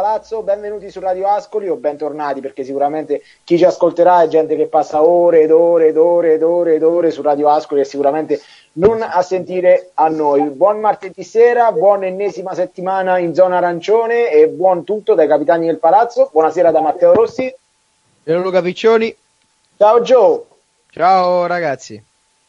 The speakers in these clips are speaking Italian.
palazzo, benvenuti su Radio Ascoli o bentornati perché sicuramente chi ci ascolterà è gente che passa ore ed ore ed ore ed ore ed ore su Radio Ascoli e sicuramente non a sentire a noi. Buon martedì sera, buona ennesima settimana in zona arancione e buon tutto dai capitani del palazzo. Buonasera da Matteo Rossi. Ciao Luca Piccioni. Ciao Joe. Ciao ragazzi.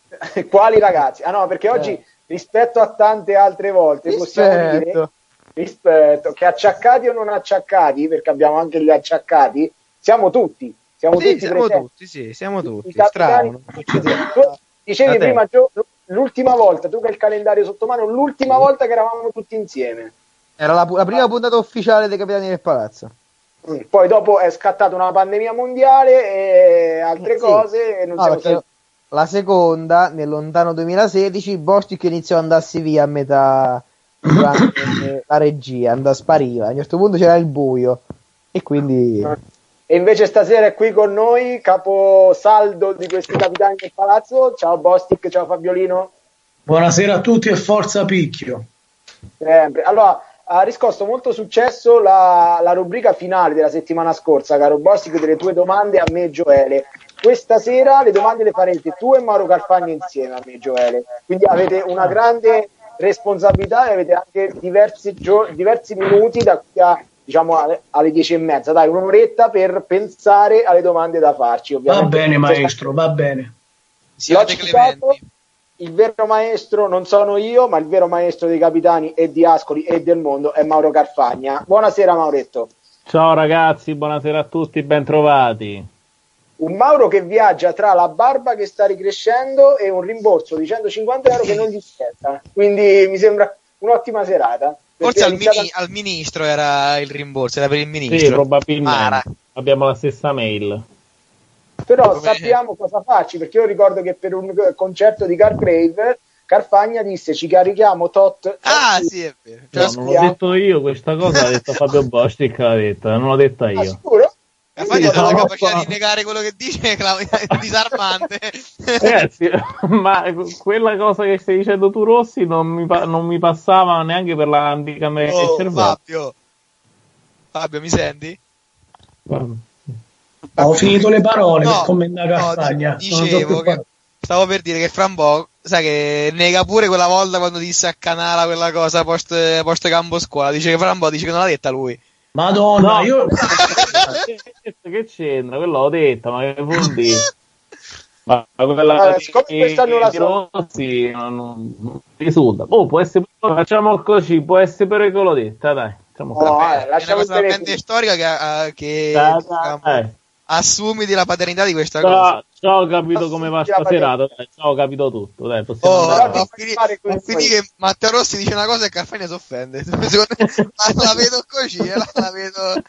Quali ragazzi? Ah no, perché oggi eh. rispetto a tante altre volte rispetto. possiamo dire rispetto che acciaccati o non acciaccati, perché abbiamo anche gli acciaccati, siamo tutti. Siamo sì, tutti siamo presenti. tutti, sì, siamo tutti. Strano. Dicevi prima, Gio, l'ultima volta, tu che hai il calendario sotto mano, l'ultima volta che eravamo tutti insieme. Era la, la prima puntata ufficiale dei Capitani del Palazzo. Mm, poi dopo è scattata una pandemia mondiale e altre sì. cose. E non no, sempre... La seconda, nel lontano 2016, Bostic iniziò ad andarsi via a metà durante la regia, andò, spariva. A un certo punto c'era il buio e quindi... E invece stasera è qui con noi capo saldo di questi capitani del palazzo. Ciao Bostic, ciao Fabiolino. Buonasera a tutti e forza picchio. Sempre. Allora, ha riscosso molto successo la, la, rubrica finale della settimana scorsa, caro Bostic, delle tue domande a me e Gioele. Questa sera le domande le farete tu e Mauro Carfagni insieme a me e Gioele. Quindi avete una grande responsabilità e avete anche diversi, gio- diversi minuti da qui a diciamo alle dieci e mezza, dai, un'oretta per pensare alle domande da farci. Ovviamente. Va bene, maestro, va bene. Siate clementi. Il vero maestro non sono io, ma il vero maestro dei capitani e di Ascoli e del mondo è Mauro Carfagna. Buonasera, Mauretto. Ciao ragazzi, buonasera a tutti, bentrovati. Un Mauro che viaggia tra la barba che sta ricrescendo e un rimborso di 150 euro che non gli spetta. Quindi mi sembra un'ottima serata. Forse al, iniziata... mini, al, ministro era il rimborso, era per il ministro. Sì, probabilmente. Mara. Abbiamo la stessa mail. Però Come... sappiamo cosa farci, perché io ricordo che per un concerto di Cargrave Carfagna disse ci carichiamo tot. Ah, sì, è vero. No, non l'ho detto io questa cosa, l'ha detto Fabio Bostic, l'ha detto, non l'ho detta ah, io. Ah, sicuro? Infatti ha la capacità di negare quello che dice è disarmante. Ragazzi, ma quella cosa che stai dicendo tu Rossi non mi, pa- non mi passava neanche per l'anticamera oh, del cervello. Fabio. Fabio, mi senti? Ho finito le parole no, per commentare. No, dicevo che stavo per dire che Frambo, sai che nega pure quella volta quando disse a Canala quella cosa post, post campo scuola. Dice che Frambo dice che non l'ha detta lui. Madonna, no. io. che c'entra? Quello l'ho detto, ma che vuol dire? Ma quella allora, siccome quest'anno la so... Rossi non, non risulta. Oh, può essere, facciamo così, può essere quello detto, dai. Facciamo oh, eh, è una cosa storica che, uh, che da, da, diciamo, eh assumi la paternità di questa ciao, cosa. Ciao, ho capito come va sta serata. Ciao, ho capito tutto. Dai, oh, no, quindi, che Matteo Rossi dice una cosa e Carfagna si offende. la vedo così, eh, la, la vedo.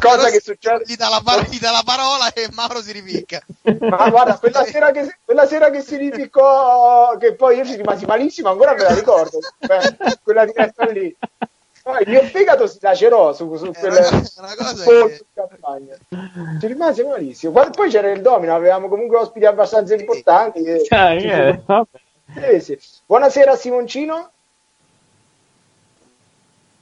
Cosa Rossi che succede? Gli dà, la, gli dà, la, parola e Mauro si ripicca. Ma guarda, quella sera che, quella sera che si ripiccò, che poi io ci rimasi malissimo, ancora me la ricordo. quella diretta lì. Ah, il mio fegato si lacerò su, su eh, cosa che... campagna. Ci rimase malissimo. Poi c'era il domino, avevamo comunque ospiti abbastanza importanti. E... Ah, yeah, sì, sì. Buonasera Simoncino.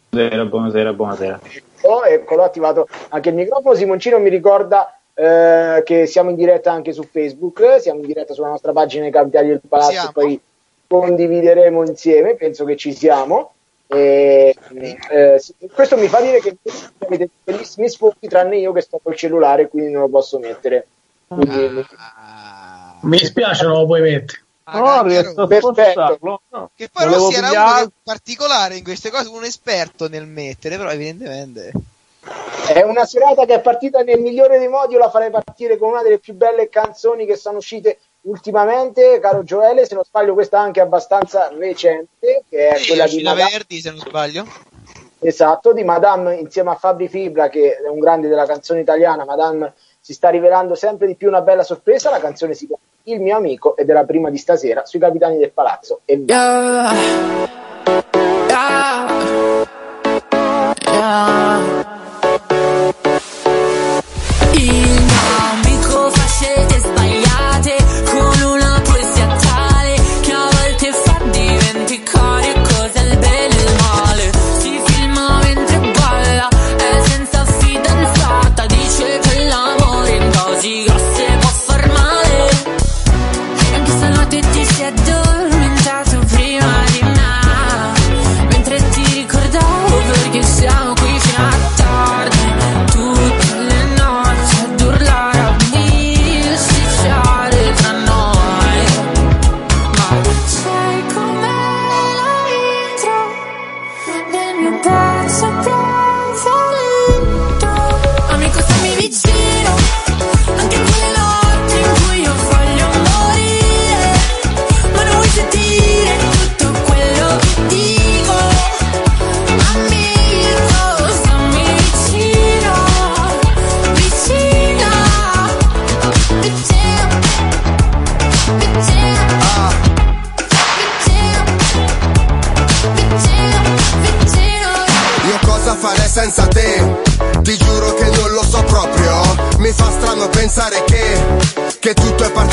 Buonasera, buonasera, buonasera. Oh, eccolo, attivato anche il microfono. Simoncino mi ricorda eh, che siamo in diretta anche su Facebook, siamo in diretta sulla nostra pagina Capitali del Palazzo, siamo. poi condivideremo insieme, penso che ci siamo. E, eh, questo mi fa dire che avete bellissimi sfondi tranne io che sto col cellulare quindi non lo posso mettere. Quindi... ah, mi dispiace non lo puoi mettere. No, riesco perfetto. no. che poi Rossi era pigliare... uno particolare in queste cose un esperto nel mettere però evidentemente è una serata che è partita nel migliore dei modi io la farei partire con una delle più belle canzoni che sono uscite ultimamente, caro Gioele, se non sbaglio, questa anche abbastanza recente, che è sì, quella di Madame, Verdi, se non sbaglio. Esatto, di Madame insieme a Fabri Fibra, che è un grande della canzone italiana. Madame si sta rivelando sempre di più una bella sorpresa. La canzone si chiama Il mio amico ed è la prima di stasera sui Capitani del Palazzo. E yeah. Yeah. Yeah.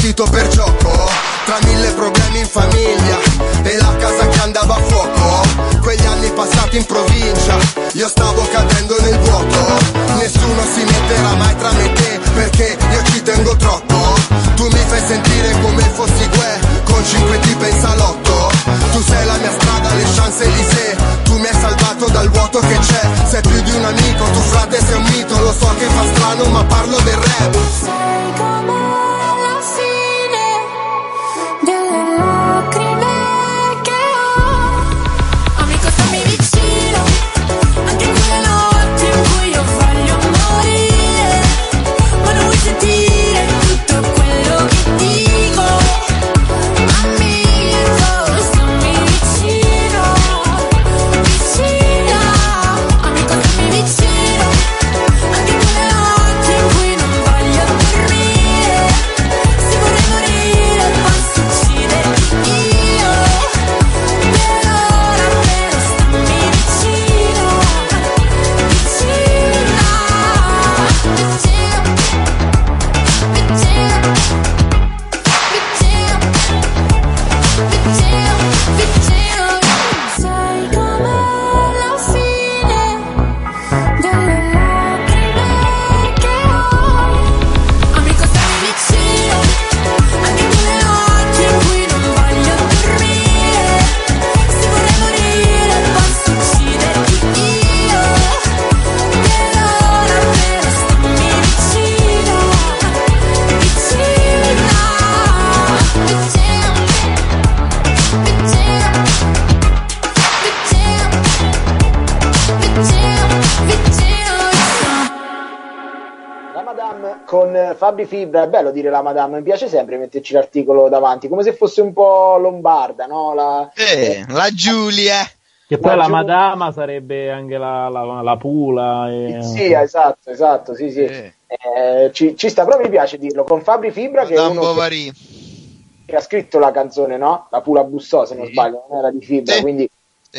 Tutto è Fibra, è bello dire la Madame, mi piace sempre metterci l'articolo davanti, come se fosse un po' lombarda, no? La, Eh, la Giulia. Che poi la giù- madama sarebbe anche la, la, la pula. E... Sì, esatto, esatto, sì, sì. Eh. Eh, ci, ci sta, però mi piace dirlo, con Fabri Fibra che è che, che ha scritto la canzone, no? La Pula Bussò, se non Sì. sbaglio, non era di Fibra, Sì. quindi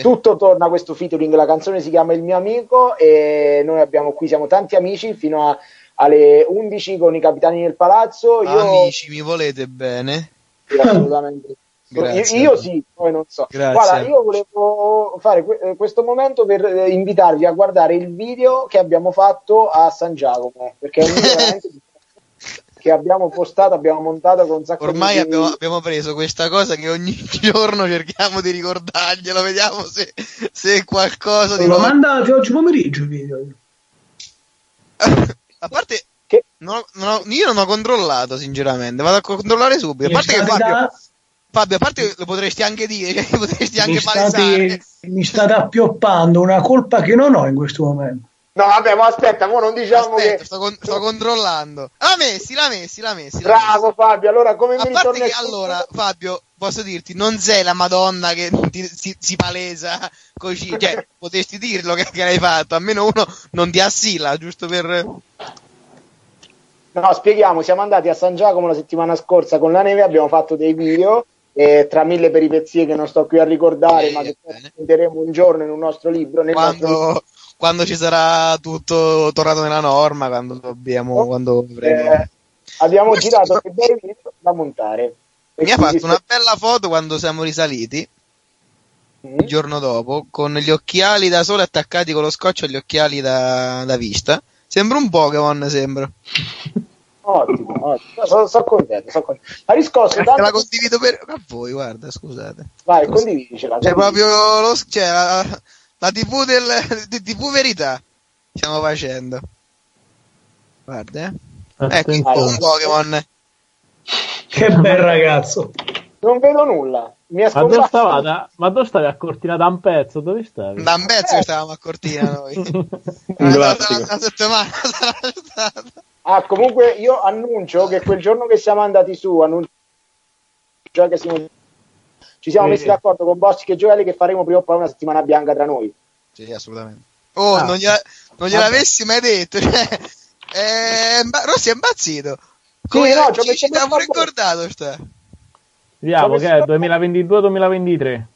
tutto torna a questo featuring, la canzone si chiama Il mio amico e noi abbiamo qui, siamo tanti amici fino a- alle 11 con i capitani del palazzo. Io, Amici, mi volete bene? Sì, assolutamente. Grazie. Io, io sì, poi non so. Grazie. Guarda, io volevo fare que- eh, questo momento per eh, invitarvi a guardare il video che abbiamo fatto a San Giacomo, perché è un video veramente che abbiamo postato, abbiamo montato con un sacco Ormai di... abbiamo, abbiamo preso questa cosa che ogni giorno cerchiamo di ricordarglielo, vediamo se, se è qualcosa di Lo nuovo. manda oggi pomeriggio il video. A parte, Che- non ho- non ho- io non ho controllato, sinceramente. Vado a controllare subito. A parte che Fabio, da- Fabio, a parte che lo potresti anche dire, cioè, potresti anche mi, state, mi state appioppando una colpa che non ho in questo momento. No, vabbè, ma aspetta, mo non diciamo Aspetta, che... sto, con- sto controllando. L'ha messi, l'ha messi, l'ha messi. l'ha Bravo Fabio, allora come messi. mi A parte ritorna che allora, Fabio, posso dirti, non sei la Madonna che ti- si, si palesa così, cioè, potresti dirlo che, che l'hai fatto, almeno uno non ti assilla, giusto per... No, spieghiamo, siamo andati a San Giacomo la settimana scorsa con la neve, abbiamo fatto dei video e tra mille peripezie che non sto qui a ricordare, Bene, ma che bene. presenteremo un giorno in un nostro libro. Nel nostro libro. Quando, ci sarà tutto tornato nella norma, quando dobbiamo, Oh, quando avremo... Eh, abbiamo Questo- girato bei video da montare. Mi ha fatto una bella foto quando siamo risaliti, Mm. il giorno dopo, con gli occhiali da sole attaccati con lo scotch agli occhiali da, da vista. Sembra un Pokémon, sembra. Ottimo, ottimo. Sono, sono contento, sono contento. Ha riscosso la tanto... condivido per a voi, guarda, scusate. Vai, condividicela. C'è proprio lo, cioè, la, la TV del di TV verità stiamo facendo. Guarda, eh. Ecco, Attenzione. un Pokémon. Che bel ragazzo. Non vedo nulla. Mi Ma dove stavate? Ma dove stavi a Cortina da un pezzo? Dove stavi? Da un pezzo che stavamo a Cortina noi. Classico. una settimana sarà stata. Ah, comunque io annuncio che quel giorno che siamo andati su, annuncio già che siamo- ci siamo Sì. messi d'accordo con Bossi e Gioele che faremo prima o poi una settimana bianca tra noi. Sì, assolutamente. Oh, Ah. non, gliela- non gliel'avessi Vabbè. mai detto. Cioè, imba- Rossi è impazzito. Come no, ci ci, ci ricordato. Sta. Vediamo che è si- 2022-2023.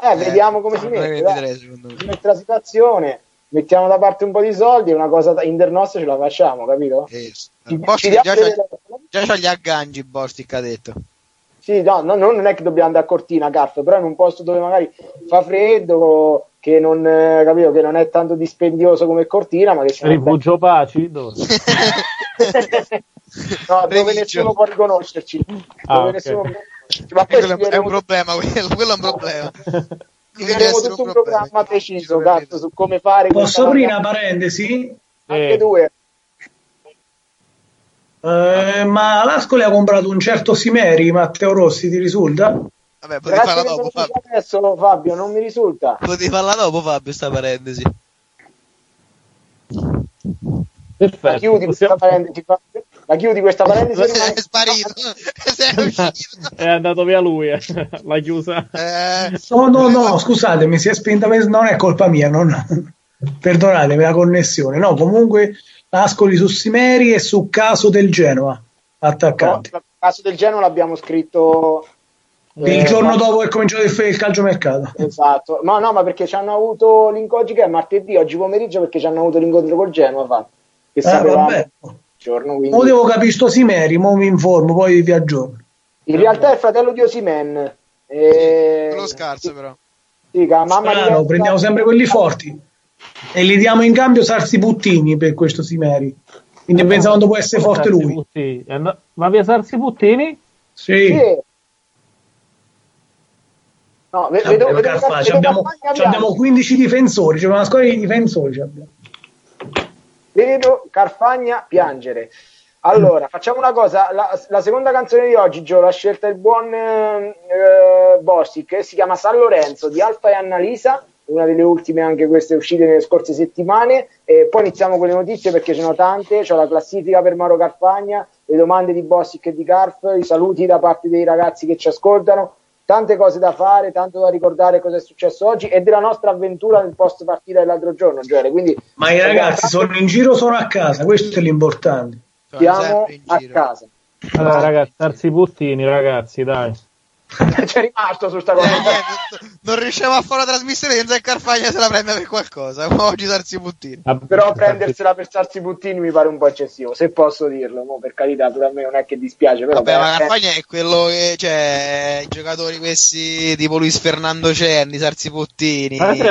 Eh, vediamo come si mette. 2023, dai. secondo me. Si mette la situazione. mettiamo da parte un po' di soldi e una cosa da- internostra ce la facciamo, capito? Eh, Ci- Bostic ci già, delle- c'ha, già c'ha gli agganci Bostic ha detto. Sì, no, no, non è che dobbiamo andare a Cortina, Carf, però in un posto dove magari fa freddo, che non, eh, capito, che non è tanto dispendioso come Cortina, ma che si Rifugio Paci? Dove? no, dove nessuno può riconoscerci. Ah, dove ok. nessuno può riconoscerci. Ma poi Quello è un problema, quello, quello è un problema. Essere tutto un problema. programma preciso, Carf, su come fare Posso aprire una parentesi? Anche Eh, due. Eh, ma l'Ascoli ha comprato un certo Simeri, Matteo Rossi, ti risulta? Vabbè, potevi farla Grazie dopo, Fabio. adesso, Fabio, non mi risulta. Potevi farla dopo, Fabio, sta parentesi. La Perfetto. chiudi questa possiamo- parentesi, Fabio. La chiudi questa parentesi. È rimane- sparito, se è uscito. È andato via lui, eh. l'ha chiusa. Eh, No, no, no, scusate, mi si è spinta, non è colpa mia, non... perdonatemi la connessione. No, comunque Ascoli su Simeri e su Caso del Genoa, No, attaccante. il caso del Genoa l'abbiamo scritto Il eh, giorno quando- dopo che è cominciato il, il calciomercato. Esatto, no, no, ma perché ci hanno avuto l'incontro che è martedì, oggi pomeriggio, perché ci hanno avuto l'incontro col Genoa, fa, che Eh, sapevamo vabbè. il giorno, quindi... Mo devo capire sto Simeri, mo mi informo, poi vi aggiorno. In realtà è il fratello di Osimen. E... quello scarso però. Sì, che la mamma Strano, diventa- prendiamo sempre quelli forti e gli diamo in cambio Sarsi Puttini per questo Simeri. Quindi pensa quando può essere forte Sarsi lui. And- Va via Sarsi Puttini? Sì. Sì. No, vedo, vedo, vedo ci abbiamo, abbiamo piangere. 15 difensori, c'è una squadra di difensori. Vedo Carfagna piangere. Allora, facciamo una cosa. La, la seconda canzone di oggi, Gio, l'ha scelta il buon eh, eh, Bostic, che si chiama San Lorenzo di Alfa e Annalisa, una delle ultime anche queste uscite nelle scorse settimane. E poi iniziamo con le notizie perché ce ne sono tante. C'è la classifica per Mauro Carfagna, le domande di Bostic e di Carf, i saluti da parte dei ragazzi che ci ascoltano. Tante cose da fare, tanto da ricordare cosa è successo oggi e della nostra avventura nel post partita dell'altro giorno, Gioele. Quindi Ma i ragazzi sono in giro, sono a casa, questo è l'importante. Siamo a casa. Allora, ragazzi, Sarsi Puttini, ragazzi, dai. C'è rimasto su sta Eh, cosa. niente, non riusciamo a fare la trasmissione senza che Carfagna se la prenda per qualcosa. Ma oggi Sarsi Puttini. Però prendersela per starsi puttini mi pare un po' eccessivo, se posso dirlo, mo, per carità, pure a me non è che dispiace, però Vabbè, beh, ma eh, Carfagna è quello che cioè i giocatori questi tipo Luis Fernando Cerni, Sarsi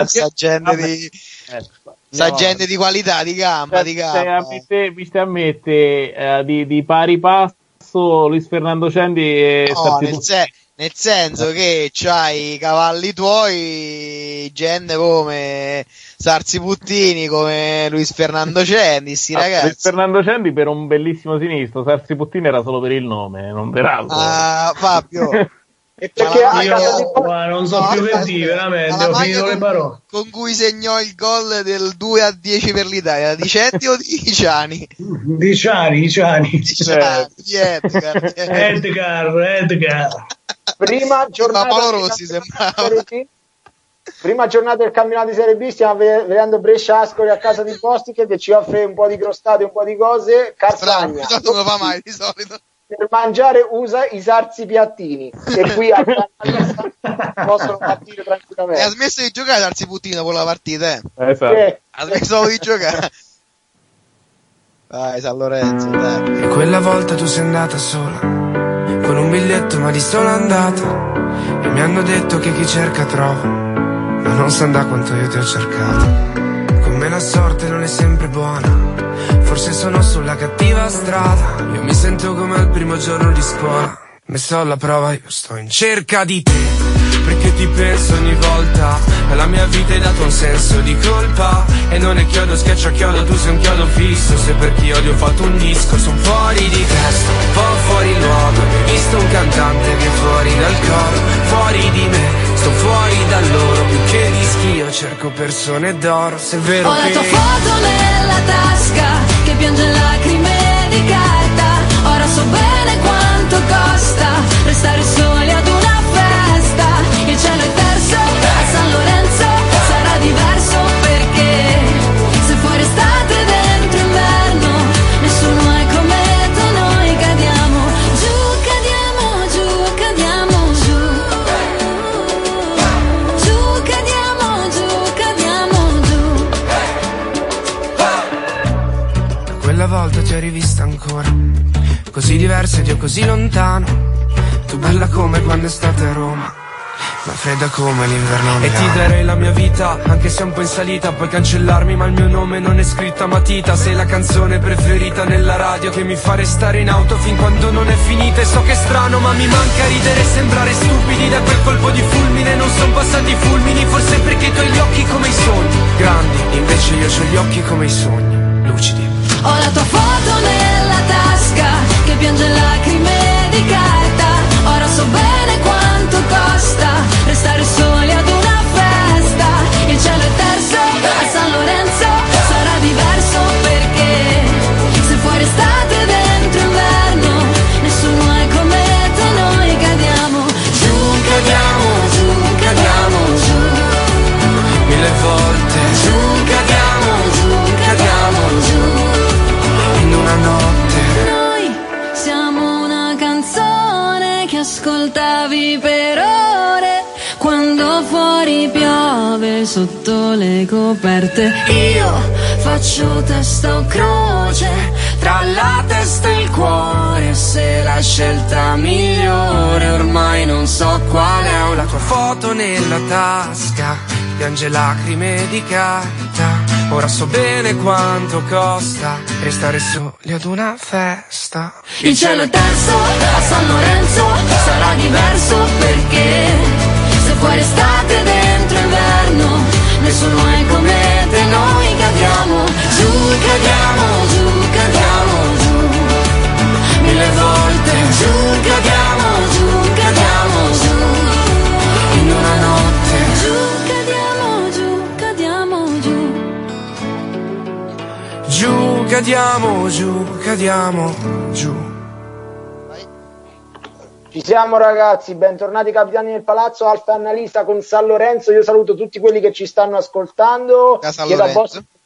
sì, sta gente di Eh, sta no, gente di qualità, di gamba, di gamba. a mette- mi stai a mettere eh, di, di pari passo Luis Fernando Cendi e No, Sarsi nel, Puttini. se- nel senso che c'hai i cavalli tuoi, gente come Sarsi Puttini, come Luis Fernando Cendi, sti Ah, Luis ragazzi. Fernando Cendi per un bellissimo sinistro, Sarsi Puttini era solo per il nome, non per altro. Ah, Fabio, e perché Ma a io- casa di Ma non so No, più che dire, veramente, ho finito le con- parole. con cui segnò il gol del 2 a 10 per l'Italia, di Cetti o di Ciani? Di Ciani, di Ciani. Di Ciani, di Edgar. Edgar. Edgar, prima giornata Rossi campionato sembrava. di Serie B, prima giornata del campionato di Serie B stiamo ve- vedendo Brescia Ascoli a casa di Bostic che ci offre un po' di crostate, un po' di cose, Strano, di solito non lo fa mai, di solito. Per mangiare usa i sarsi piattini e qui a possono partire E ha tranquillamente smesso di giocare Sarsi Puttini dopo la partita, eh. Esatto. Eh, Ha smesso di giocare. Vai, San Lorenzo, dai. E quella volta tu sei andata sola, con un biglietto ma di sola andata. E mi hanno detto che chi cerca trova, ma non sa da quanto io ti ho cercato. Con me la sorte non è sempre buona, forse sono sulla cattiva strada. Io mi sento come al primo giorno di scuola, messo alla prova io sto in cerca di te. Perché ti penso ogni volta. Alla mia vita hai dato un senso di colpa. E non è chiodo, schiaccia chiodo, tu sei un chiodo fisso. Se per chi odio ho fatto un disco Sono fuori di testa, un po' fuori luogo Ho visto un cantante che è fuori dal coro. Fuori di me, sto fuori da loro. Più che dischi io cerco persone d'oro. Se è vero Ho la che tua foto nella tasca piange lacrime di carta. Ora so bene quanto costa restare soli ad una festa. Il cielo è così lontano. Tu bella come quando è stata a Roma. Ma fredda come l'inverno E ti darei la mia vita, anche se un po' in salita Puoi cancellarmi ma il mio nome non è scritto a matita. Sei la canzone preferita nella radio Che mi fa restare in auto fin quando non è finita. E so che è strano ma mi manca ridere e sembrare stupidi. Da quel colpo di fulmine non sono passati i fulmini Forse perché tu hai gli occhi come i sogni. Grandi, invece io ho gli occhi come i sogni Lucidi. Ho la tua foto nella tasca che piange lacrime di carta. Ora so bene quanto costa restare soli ad una festa. Il cielo è terzo a San Lorenzo sotto le coperte. Io faccio testa o croce tra la testa e il cuore. Se la scelta migliore ormai non so qual è. Ho la tua foto nella tasca, piange lacrime di carta. Ora so bene quanto costa restare soli ad una festa. Il cielo è terzo a San Lorenzo sarà diverso perché se fuori estate dentro nessuno è come te, noi cadiamo giù, cadiamo giù, cadiamo giù. Mille volte giù, cadiamo giù, cadiamo giù. In una notte giù, cadiamo giù, cadiamo giù. Giù, cadiamo, giù, cadiamo, giù. Ci siamo ragazzi, bentornati capitani del palazzo Alfa Annalisa con San Lorenzo. Io saluto tutti quelli che ci stanno ascoltando. Chiedo a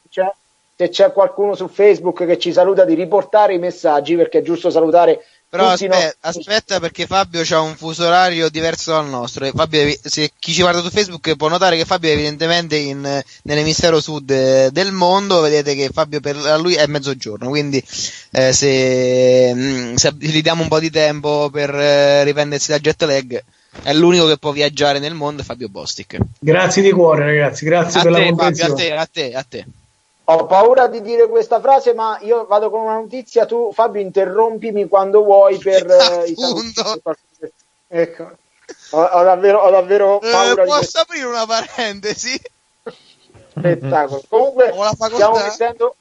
c'è- se c'è qualcuno su Facebook che ci saluta di riportare i messaggi perché è giusto salutare Però aspe- nostri- aspetta perché Fabio ha un fuso orario diverso dal nostro. E Fabio, se chi ci guarda su Facebook può notare che Fabio è evidentemente in, nell'emisfero sud eh, del mondo. Vedete che Fabio per a lui è mezzogiorno. Quindi eh, se, mm, se gli diamo un po' di tempo per eh, riprendersi da jet lag, è l'unico che può viaggiare nel mondo è Fabio Bostic. Grazie di cuore, ragazzi. Grazie A per la te, Fabio, a comprensione. te, a te, a te. Ho paura di dire questa frase, ma io vado con una notizia. Tu, Fabio, interrompimi quando vuoi per eh, i saluti. Ecco. Ho, ho davvero, ho davvero Eh, paura di questo posso aprire una parentesi? spettacolo. Comunque, stiamo mettendo,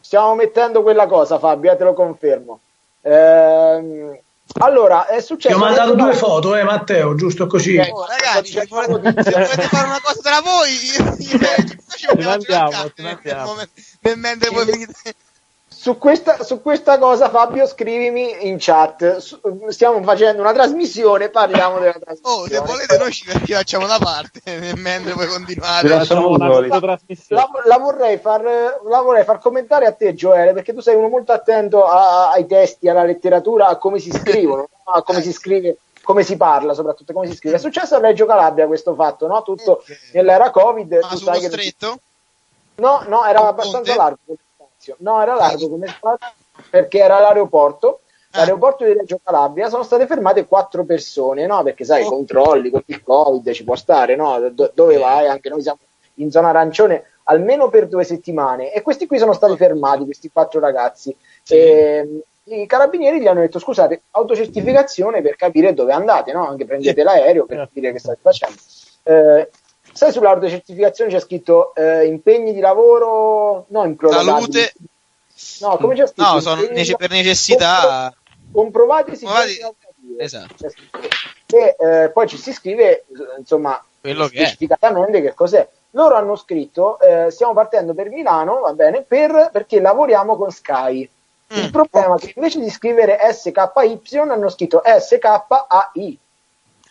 stiamo mettendo quella cosa, Fabio, eh, te lo confermo. Ehm, allora, è Ti successo. ho mandato due foto, eh, Matteo, giusto così. Oh, ragazzi, C'è volete, fare una cosa tra voi? Io, io, Ce ne andiamo, ce ne andiamo. Nel, momento- nel mentre voi finite. Su questa, su questa cosa, Fabio, scrivimi in chat. Su- stiamo facendo una trasmissione, parliamo della trasmissione. Oh, se volete noi ci, ci facciamo da parte mentre voi continuate. Soli. trasmissione. La, la vorrei far, la vorrei far commentare a te, Gioele, perché tu sei uno molto attento a- ai testi, alla letteratura, a come si scrivono, no? a come si scrive, come si parla, soprattutto come si scrive. È successo a Reggio Calabria questo fatto, no? Tutto nell'era Covid. Ma sullo che- stretto? No, no, era abbastanza largo spazio. No, era largo come spazio perché era l'aeroporto. Ah. L'aeroporto di Reggio Calabria sono state fermate quattro persone, no? Perché sai, i Oh. controlli con il Covid ci può stare, no? Do- dove vai? Anche noi siamo in zona arancione almeno per due settimane e questi qui sono stati fermati, questi quattro ragazzi. E, I carabinieri gli hanno detto: Scusate, autocertificazione per capire dove andate, no? Anche prendete l'aereo per capire che state facendo. Eh, sai, sull'autocertificazione c'è scritto eh, impegni di lavoro, no, improrogabili. Salute. No, come c'è scritto? No, sono nece- per necessità. comprovati Comprovati- lavorative. Esatto. E eh, poi ci si scrive, insomma, Quello che specificatamente che cos'è. Loro hanno scritto: eh, Stiamo partendo per Milano, va bene, per- perché lavoriamo con Sky. Il Mm. problema è che invece di scrivere SKY hanno scritto SKAI.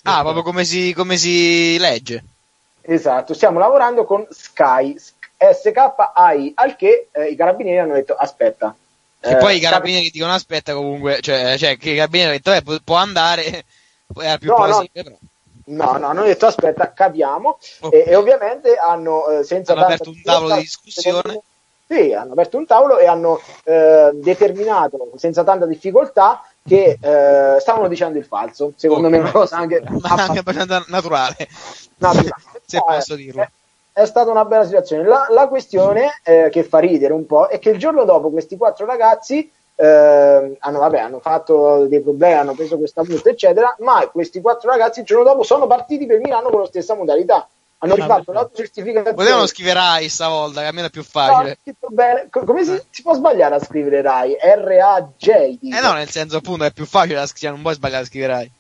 Ah, proprio come si, come si legge. Esatto, stiamo lavorando con Sky, SKAI, al che eh, i carabinieri hanno detto aspetta. E eh, poi i carabinieri dicono aspetta comunque, cioè, cioè che i carabinieri hanno detto eh, pu- può andare, era più No, no. plausibile però. No, no, hanno detto aspetta, capiamo Ok. e, e ovviamente hanno eh, senza Hanno aperto un tavolo di discussione. me- Sì, hanno aperto un tavolo e hanno eh, determinato senza tanta difficoltà che eh, stavano dicendo il falso. Secondo me è una cosa anche, Ma anche abbastanza naturale. naturale. Se No, posso è- dirlo. È, è stata una bella situazione. La, la questione eh, che fa ridere un po' è che il giorno dopo questi quattro ragazzi eh, hanno, vabbè, hanno fatto dei problemi, hanno preso questa multa, eccetera, ma questi quattro ragazzi il giorno dopo sono partiti per Milano con la stessa modalità. Hanno Ah, rifatto perfetto. l'autocertificazione. Potevano scrivere Rai stavolta, che almeno è più No, facile. Co- Come si, si può sbagliare a scrivere Rai? R-A-J. Eh no, nel senso appunto è più facile da scrivere, non puoi sbagliare a scrivere Rai.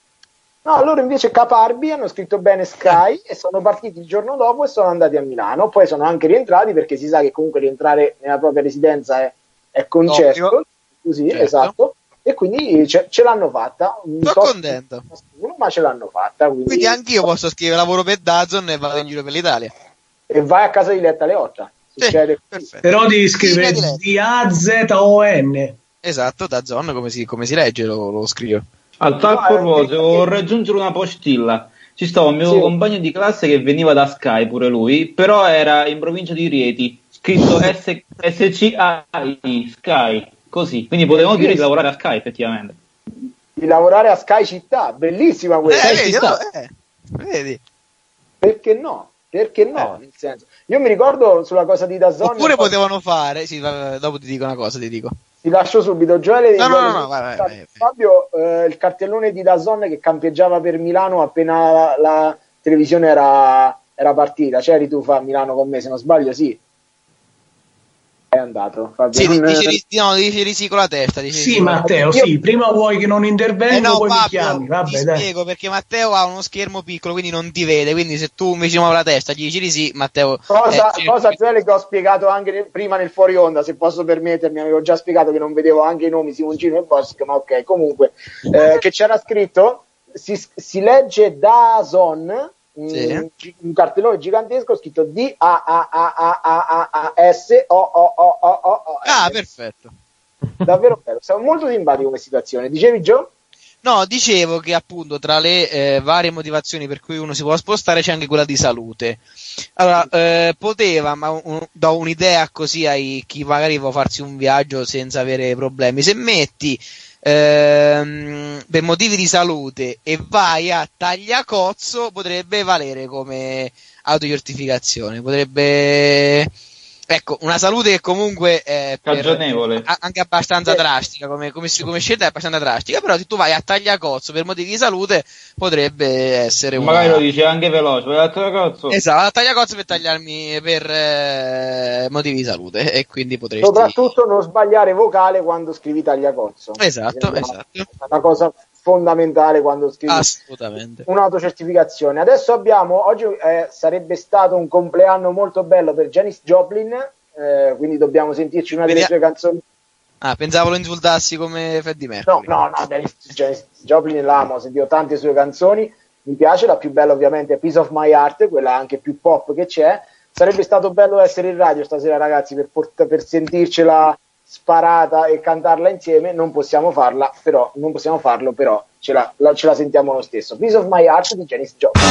No, loro invece Caparbi hanno scritto bene Sky e sono partiti il giorno dopo e sono andati a Milano. Poi sono anche rientrati perché si sa che comunque rientrare nella propria residenza è, è concesso. Così, Certo. esatto. E quindi ce, ce l'hanno fatta. Sono so- contento. ma ce l'hanno fatta. Quindi, Quindi anch'io posso scrivere lavoro per Dazon e vado in giro per l'Italia. E vai a casa di Letta Leotta. Perfetto. Però devi scrivere Sì, D-A-Z-O-N. Esatto, Dazon come si, come si legge lo, lo scrivo. A tal No, eh, proposito, eh, vorrei aggiungere una postilla. Ci stava un mio Sì. compagno di classe che veniva da Sky, pure lui, però era in provincia di Rieti, scritto S- S-C-A-I, Sky, così. Quindi potevamo dire di lavorare a Sky, effettivamente. Di lavorare a Sky Città. Bellissima questa. Eh, Ci vedi, sta. no, eh, vedi? Perché no? Perché no? Eh. Nel senso, io mi ricordo sulla cosa di Dazon. Oppure potevano fare, sì, dopo ti dico una cosa, ti dico. Ti lascio subito, Gioele. No, no, no, no, vai, vai. Fabio, eh, il cartellone di Dazon che campeggiava per Milano appena la, la televisione era, era partita. C'eri tu fa Milano con me, se non sbaglio, sì. È andato. Fabio. Sì, Non- dici, di- no, dici di sì con la testa. Dici Sì, la- Matteo, sì, prima vuoi che non Eh intervengo, no, poi mi Fabio, chiami. ti Vabbè, dai. spiego perché Matteo ha uno schermo piccolo, quindi non ti vede. Quindi se tu invece muovi la testa, gli dici di sì, Matteo. Cosa, eh, cosa Gioele che ho spiegato anche nel- prima nel fuori onda, se posso permettermi, avevo già spiegato che non vedevo anche i nomi Simoncino e Bostic, ma ok, comunque, eh, che c'era scritto, si, si legge Dazon, un, Sì. un cartellone gigantesco scritto D-A-A-A-A-A-S-O-O-O-O-O. Ah, perfetto. Davvero bello, siamo molto simpatico come situazione. Dicevi Gio? No, dicevo che appunto tra le eh, varie motivazioni per cui uno si può spostare c'è anche quella di salute. Allora, eh, poteva, ma un- do un'idea così a chi magari vuole farsi un viaggio senza avere problemi. Se metti ehm, per motivi di salute e vai a tagliacozzo, potrebbe valere come autocertificazione. Potrebbe. Ecco, una salute che comunque è per- anche abbastanza Sì. drastica come, come, come scelta è abbastanza drastica però se tu vai a tagliacozzo per motivi di salute potrebbe essere una Magari lo dice anche veloce, vai a cazzo. esatto a tagliacozzo per tagliarmi per eh, motivi di salute e quindi potresti Soprattutto non sbagliare vocale quando scrivi tagliacozzo. esatto esatto Una cosa fondamentale quando scrivi un'autocertificazione. Adesso abbiamo, oggi eh, sarebbe stato un compleanno molto bello per Janis Joplin, eh, quindi dobbiamo sentirci una delle Vediamo- sue canzoni. ah pensavo lo insultassi come Freddie No, Mercury no, no, Janis, Janis Joplin l'amo, ho sentito tante sue canzoni, mi piace, la più bella ovviamente è Piece of My Heart, quella anche più pop che c'è. Sarebbe stato bello essere in radio stasera ragazzi per, port- per sentircela sparata e cantarla insieme, non possiamo farla, però, non possiamo farlo, però ce la, la- ce la sentiamo lo stesso. Piece of My Heart di Janis Joplin.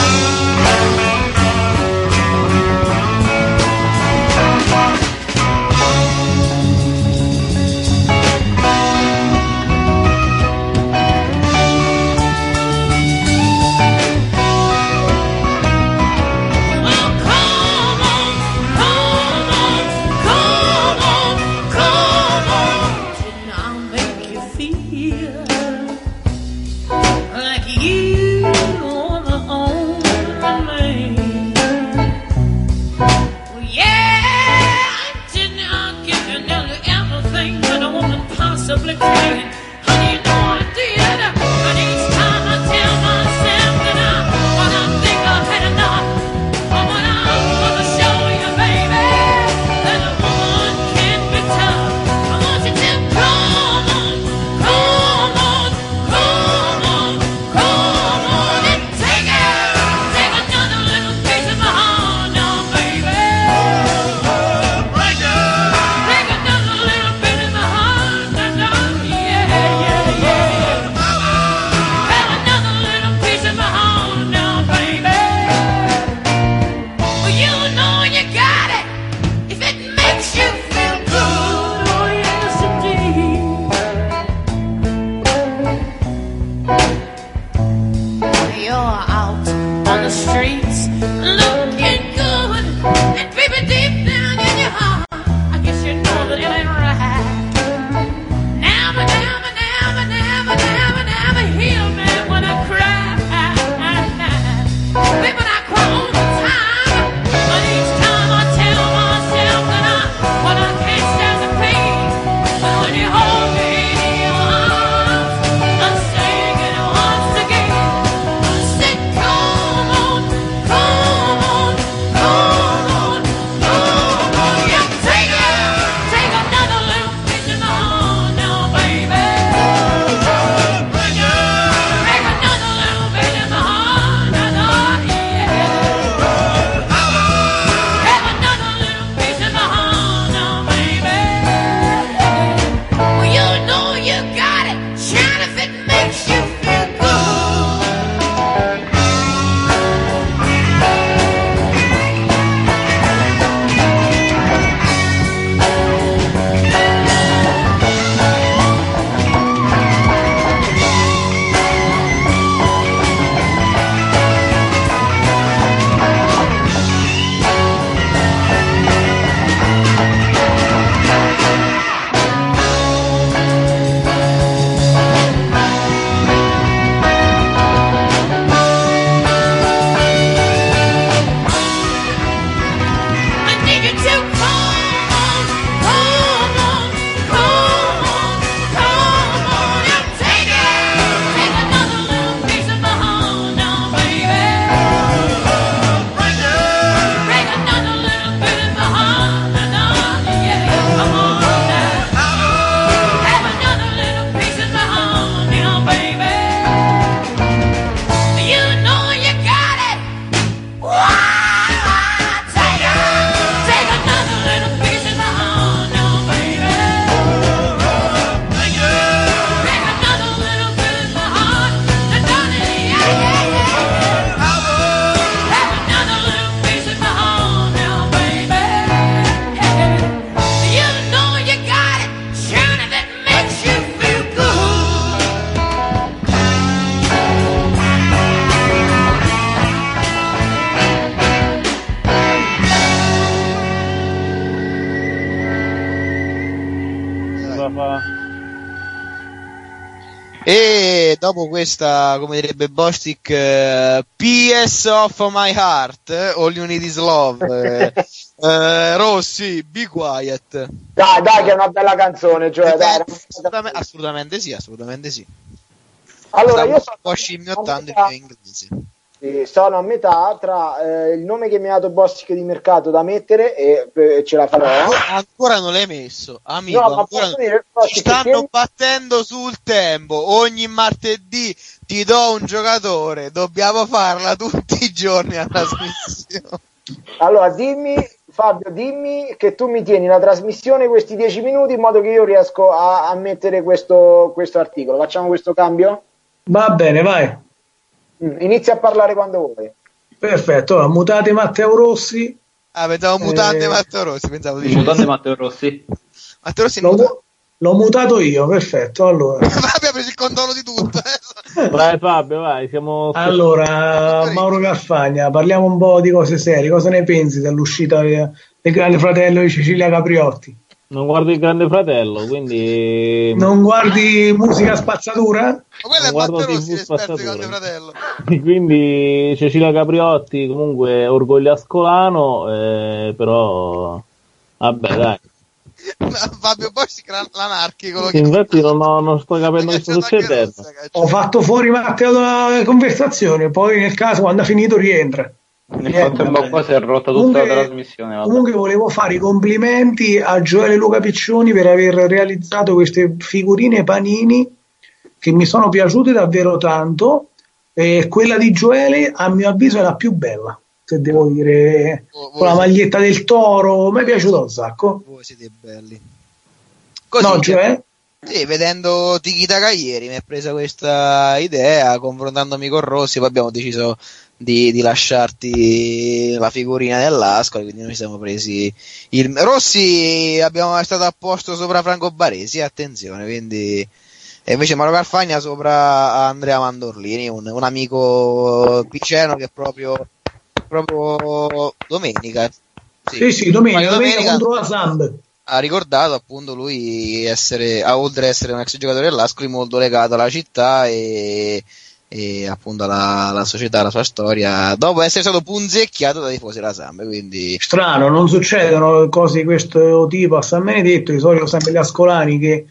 Dopo questa, come direbbe Bostic, eh, PS of my heart, eh, All you need is love. eh, eh, Rossi, be quiet. Dai, dai, che è una bella canzone. Cioè, dai, Assolutamente, assolutamente sì, assolutamente sì. Allora, Stavo io un sono, po' scimmiottando inglese. Sono a metà tra eh, il nome che mi ha dato Bostic di mercato da mettere e eh, ce la farò. Ancora non l'hai messo, amico. No, ancora dire, Ci stanno che- battendo sul tempo. Ogni martedì ti do un giocatore. Dobbiamo farla tutti i giorni a trasmissione. Allora, dimmi, Fabio, dimmi che tu mi tieni la trasmissione questi 10 minuti in modo che io riesco a, a mettere questo, questo articolo. Facciamo questo cambio? Va bene, vai. Mm, Inizia a parlare quando vuoi. Perfetto. Allora, mutate Matteo Rossi. Ah, pensavo mutante Eh, Matteo Rossi. Pensavo dicessi. mutante Matteo Rossi. Matteo Rossi L'ho, muta- l'ho mutato io, perfetto. Allora, Fabio ha preso il controllo di tutto. eh. Vai Fabio, vai, siamo... allora, Mauro Carfagna, parliamo un po' di cose serie. Cosa ne pensi dell'uscita de- del Grande Fratello di Cecilia Capriotti? Non guardo il Grande Fratello, quindi... Non guardi musica spazzatura? Ma quello è Guardo Matteo TV Rossi, l'esperto di spazzatura. Grande Fratello. Quindi Cecilia Capriotti comunque orgoglio ascolano, eh, però... Vabbè, dai. Fabio Bossi, l'anarchico. Sì, infatti non, ho- non sto capendo che sta succedendo. Ho fatto fuori Matteo dalla conversazione, poi nel caso quando ha finito rientra. Nel frattempo qua si è rotta tutta Comunque- la trasmissione. vabbè. Comunque volevo fare i complimenti a Gioele Luca Piccioni per aver realizzato queste figurine panini che mi sono piaciute davvero tanto. E quella di Gioele, a mio avviso, è la più bella. Se devo dire, con la maglietta del toro, mi è piaciuto un sacco. Voi siete belli. no, cioè, Gioele? Sì, vedendo Tiki Taka ieri mi è presa questa idea, confrontandomi con Rossi, poi abbiamo deciso di, di lasciarti la figurina dell'Ascoli, quindi noi siamo presi il... Rossi abbiamo è stato a posto sopra Franco Baresi, attenzione, quindi... E invece Mauro Carfagna sopra Andrea Mandorlini, un, un amico piceno che proprio, proprio domenica, Sì, sì, domenica, Quando domenica domenica- contro la Samb. Ha ricordato appunto lui essere, oltre ad essere un ex giocatore dell'Ascoli, molto legato alla città e, e appunto alla, alla società, alla sua storia, dopo essere stato punzecchiato dai tifosi della Sambe, quindi Strano, non succedono cose di questo tipo a San Benedetto, di solito sempre gli ascolani che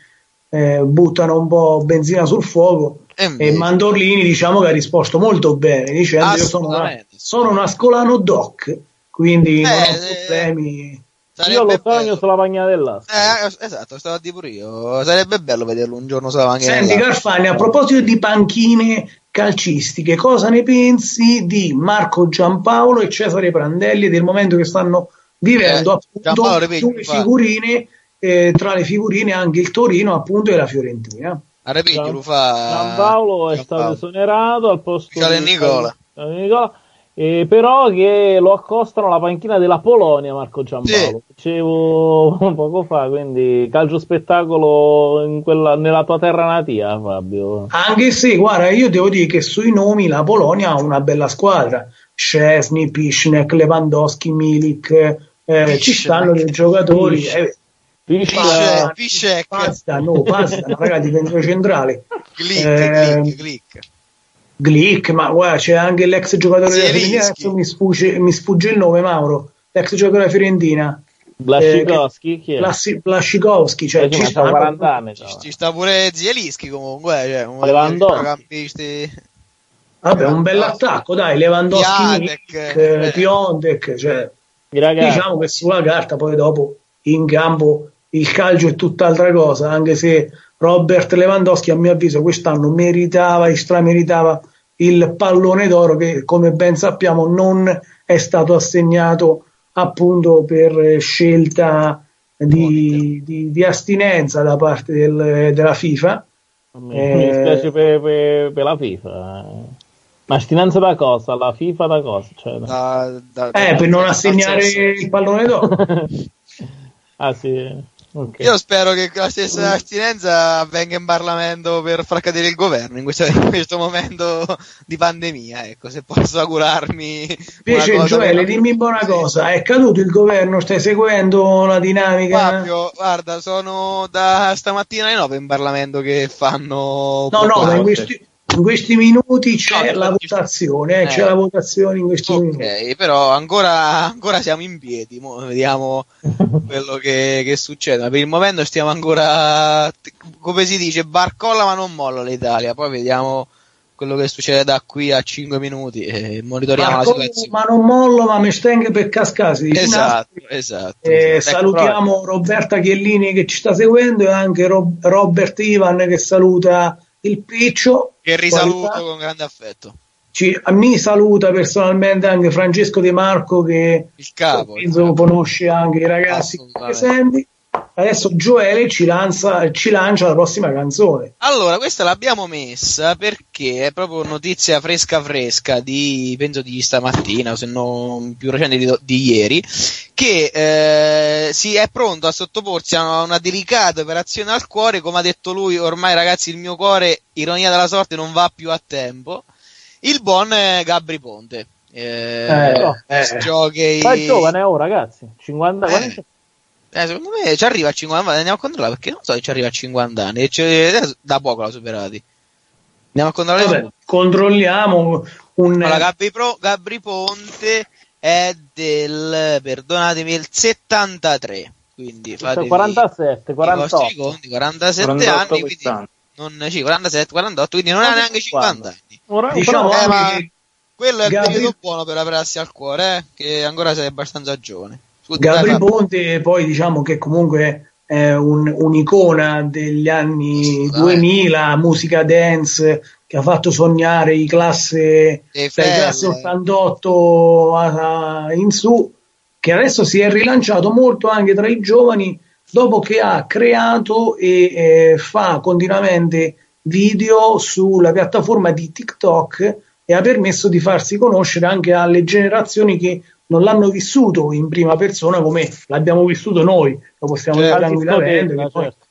eh, buttano un po' benzina sul fuoco e Mandorlini diciamo che ha risposto molto bene dicendo io sono, una, sono un ascolano doc quindi non ho Eh, problemi Io lo sogno sulla pagnatella. Eh, esatto, stavo a dire pure io. Sarebbe bello vederlo un giorno sulla panchina. Senti. Carfagni, a proposito di panchine calcistiche, cosa ne pensi di Marco Giampaolo e Cesare Prandelli del momento che stanno vivendo Eh, appunto due figurine, eh, tra le figurine anche il Torino appunto e la Fiorentina. A Repigli lo fa Giampaolo è stato Giampaolo. esonerato al posto Michele di Nicola. Nicola, eh, però che lo accostano alla panchina della Polonia Marco Giampaolo dicevo poco fa quindi calcio spettacolo in quella- nella tua terra natia Fabio Anche se, guarda, io devo dire che sui nomi la Polonia ha una bella squadra. Szczesny, Pisznek, Lewandowski, Milik, eh, ci stanno dei giocatori. eh, Pisce- Piscek. Pasta, no, pasta, ragazzi, centrale. Glick, Eh, Glick, Glick. Glick, ma guarda, c'è anche l'ex giocatore della. Fiorentina, adesso mi sfugge, mi sfugge il nome, Mauro, l'ex giocatore della Fiorentina. Blascikowski chi è? Plassi- Blascikowski, cioè, Eh ci stanno- 40 anni però. Ci sta pure Zielinski comunque, cioè, centrocampisti. Vabbè, un bell'attacco, dai, Lewandowski, Milik, eh. eh, Piontek, cioè, diciamo che sulla carta poi dopo in campo il calcio è tutt'altra cosa, anche se Robert Lewandowski a mio avviso quest'anno meritava e strameritava il pallone d'oro che come ben sappiamo non è stato assegnato appunto per eh, scelta di, di- di astinenza da parte del- della FIFA. mi, eh, dispiace per, per- per la FIFA eh. ma astinenza da cosa? la FIFA da cosa? Cioè, Da- da- Eh, per non assegnare il pallone d'oro. ah sì Ok. Io spero che la stessa astinenza avvenga in Parlamento per far cadere il governo in questo, in questo momento di pandemia. Ecco, se posso augurarmi. Invece, Gioele, dimmi una cosa: è caduto il governo? Stai seguendo la dinamica? Fabio, guarda, sono da stamattina alle 9 in Parlamento che fanno. No, no, ma in questi, in questi minuti c'è No, la votazione, eh, c'è Eh. la votazione in questi minuti. Ok, però ancora, ancora siamo in piedi, mo vediamo quello che, che succede. Ma per il momento stiamo ancora, come si dice, barcolla ma non molla l'Italia. Poi vediamo quello che succede da qui a 5 minuti e monitoriamo Ma, la situazione. ma non mollo, ma mi stengo per cascare. dice Esatto, Nastri. esatto. Eh, esatto. salutiamo Roberta Chiellini che ci sta seguendo e anche Rob- Robert Ivan che saluta il Piccio. Che risaluto Qualità. con grande affetto. Ci- a mi saluta personalmente anche Francesco De Marco che Il capo. il penso capo. conosce anche i ragazzi presenti. Adesso Gioele ci, lanza- ci lancia la prossima canzone. Allora, questa l'abbiamo messa perché è proprio notizia fresca fresca di, penso di stamattina o se non più recente di, di ieri, che eh, si è pronto a sottoporsi a una, una delicata operazione al cuore, come ha detto lui, ormai ragazzi il mio cuore, ironia della sorte, non va più a tempo, il buon eh, Gabri Ponte. Eh, Eh, ex eh. jockey- Ma è giovane, oh ragazzi, 50 Eh. 40 Eh, secondo me ci arriva a 50 anni, andiamo a controllare perché non so se ci arriva a 50 anni, da poco l'ha superati. Andiamo a controllare. Vabbè, controlliamo un Allora, Gabri, Pro- Gabri Ponte è del, perdonatemi, il 73, quindi fatevi 47, i vostri 48. conti, 47 48 anni, quindi non, sì, 47, 48, quindi non ha neanche 50 anni. Ora, diciamo però- Eh, ma- Quello è il Gabri- periodo buono per operarsi al cuore, eh, che ancora sei abbastanza giovane. Gabri. Ponte poi diciamo che comunque è un- un'icona degli anni Assolutamente. 2000, musica dance che ha fatto sognare i classe, classe 88 a- a- in su, che adesso si è rilanciato molto anche tra i giovani dopo che ha creato e eh, fa continuamente video sulla piattaforma di TikTok e ha permesso di farsi conoscere anche alle generazioni che non l'hanno vissuto in prima persona come l'abbiamo vissuto noi, lo possiamo dire Certo, tranquillamente. che poi- certo.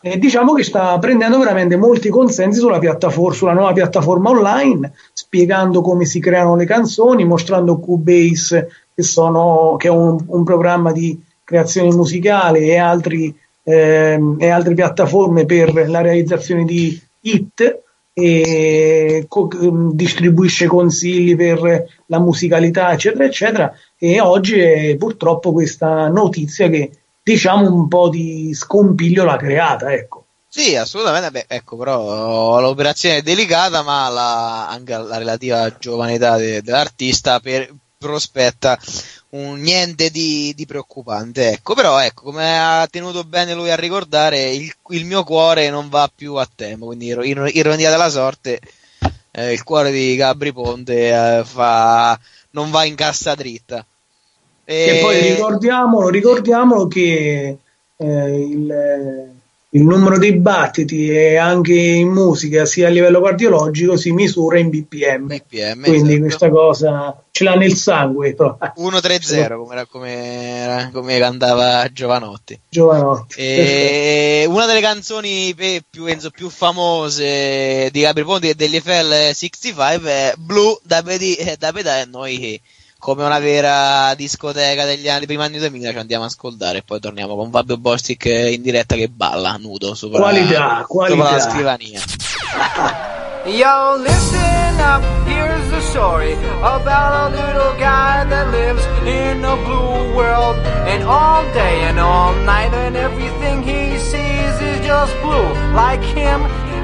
e diciamo che sta prendendo veramente molti consensi sulla, piattaforma, sulla nuova piattaforma online, spiegando come si creano le canzoni, mostrando Cubase, che, sono, che è un, un programma di creazione musicale e, altri, ehm, e altre piattaforme per la realizzazione di hit e co- ehm, distribuisce consigli per la musicalità eccetera eccetera e oggi è purtroppo questa notizia che diciamo un po' di scompiglio l'ha creata ecco Sì, assolutamente. Beh, ecco, però l'operazione è delicata, ma la, anche la relativa giovane età de- dell'artista per- prospetta un niente di, di preoccupante. Ecco, però, ecco, come ha tenuto bene lui a ricordare, il, il mio cuore non va più a tempo. Quindi, iro- ironia della sorte, eh, il cuore di Gabri Ponte eh, fa, non va in cassa dritta. E poi ricordiamolo, ricordiamolo che eh, il, il numero dei battiti e anche in musica, sia a livello cardiologico, si misura in BPM. BPM, Quindi esatto. questa cosa ce l'ha nel sangue, però. 1-3-0 come, come, come cantava Giovanotti. Giovanotti. E una delle canzoni più, penso, più famose di Gabri Ponti e degli FL 65 è Blue da PD e da Pedà e noi come una vera discoteca degli anni primi anni 2000 ci andiamo a ascoltare e poi torniamo con Fabio Bostic in diretta che balla nudo sopra, Qualità, qualità. sopra la scrivania. Yo, listen up, here's the story about a little guy that lives in a blue world. And all day and all night, and everything he sees is just blue. Like him,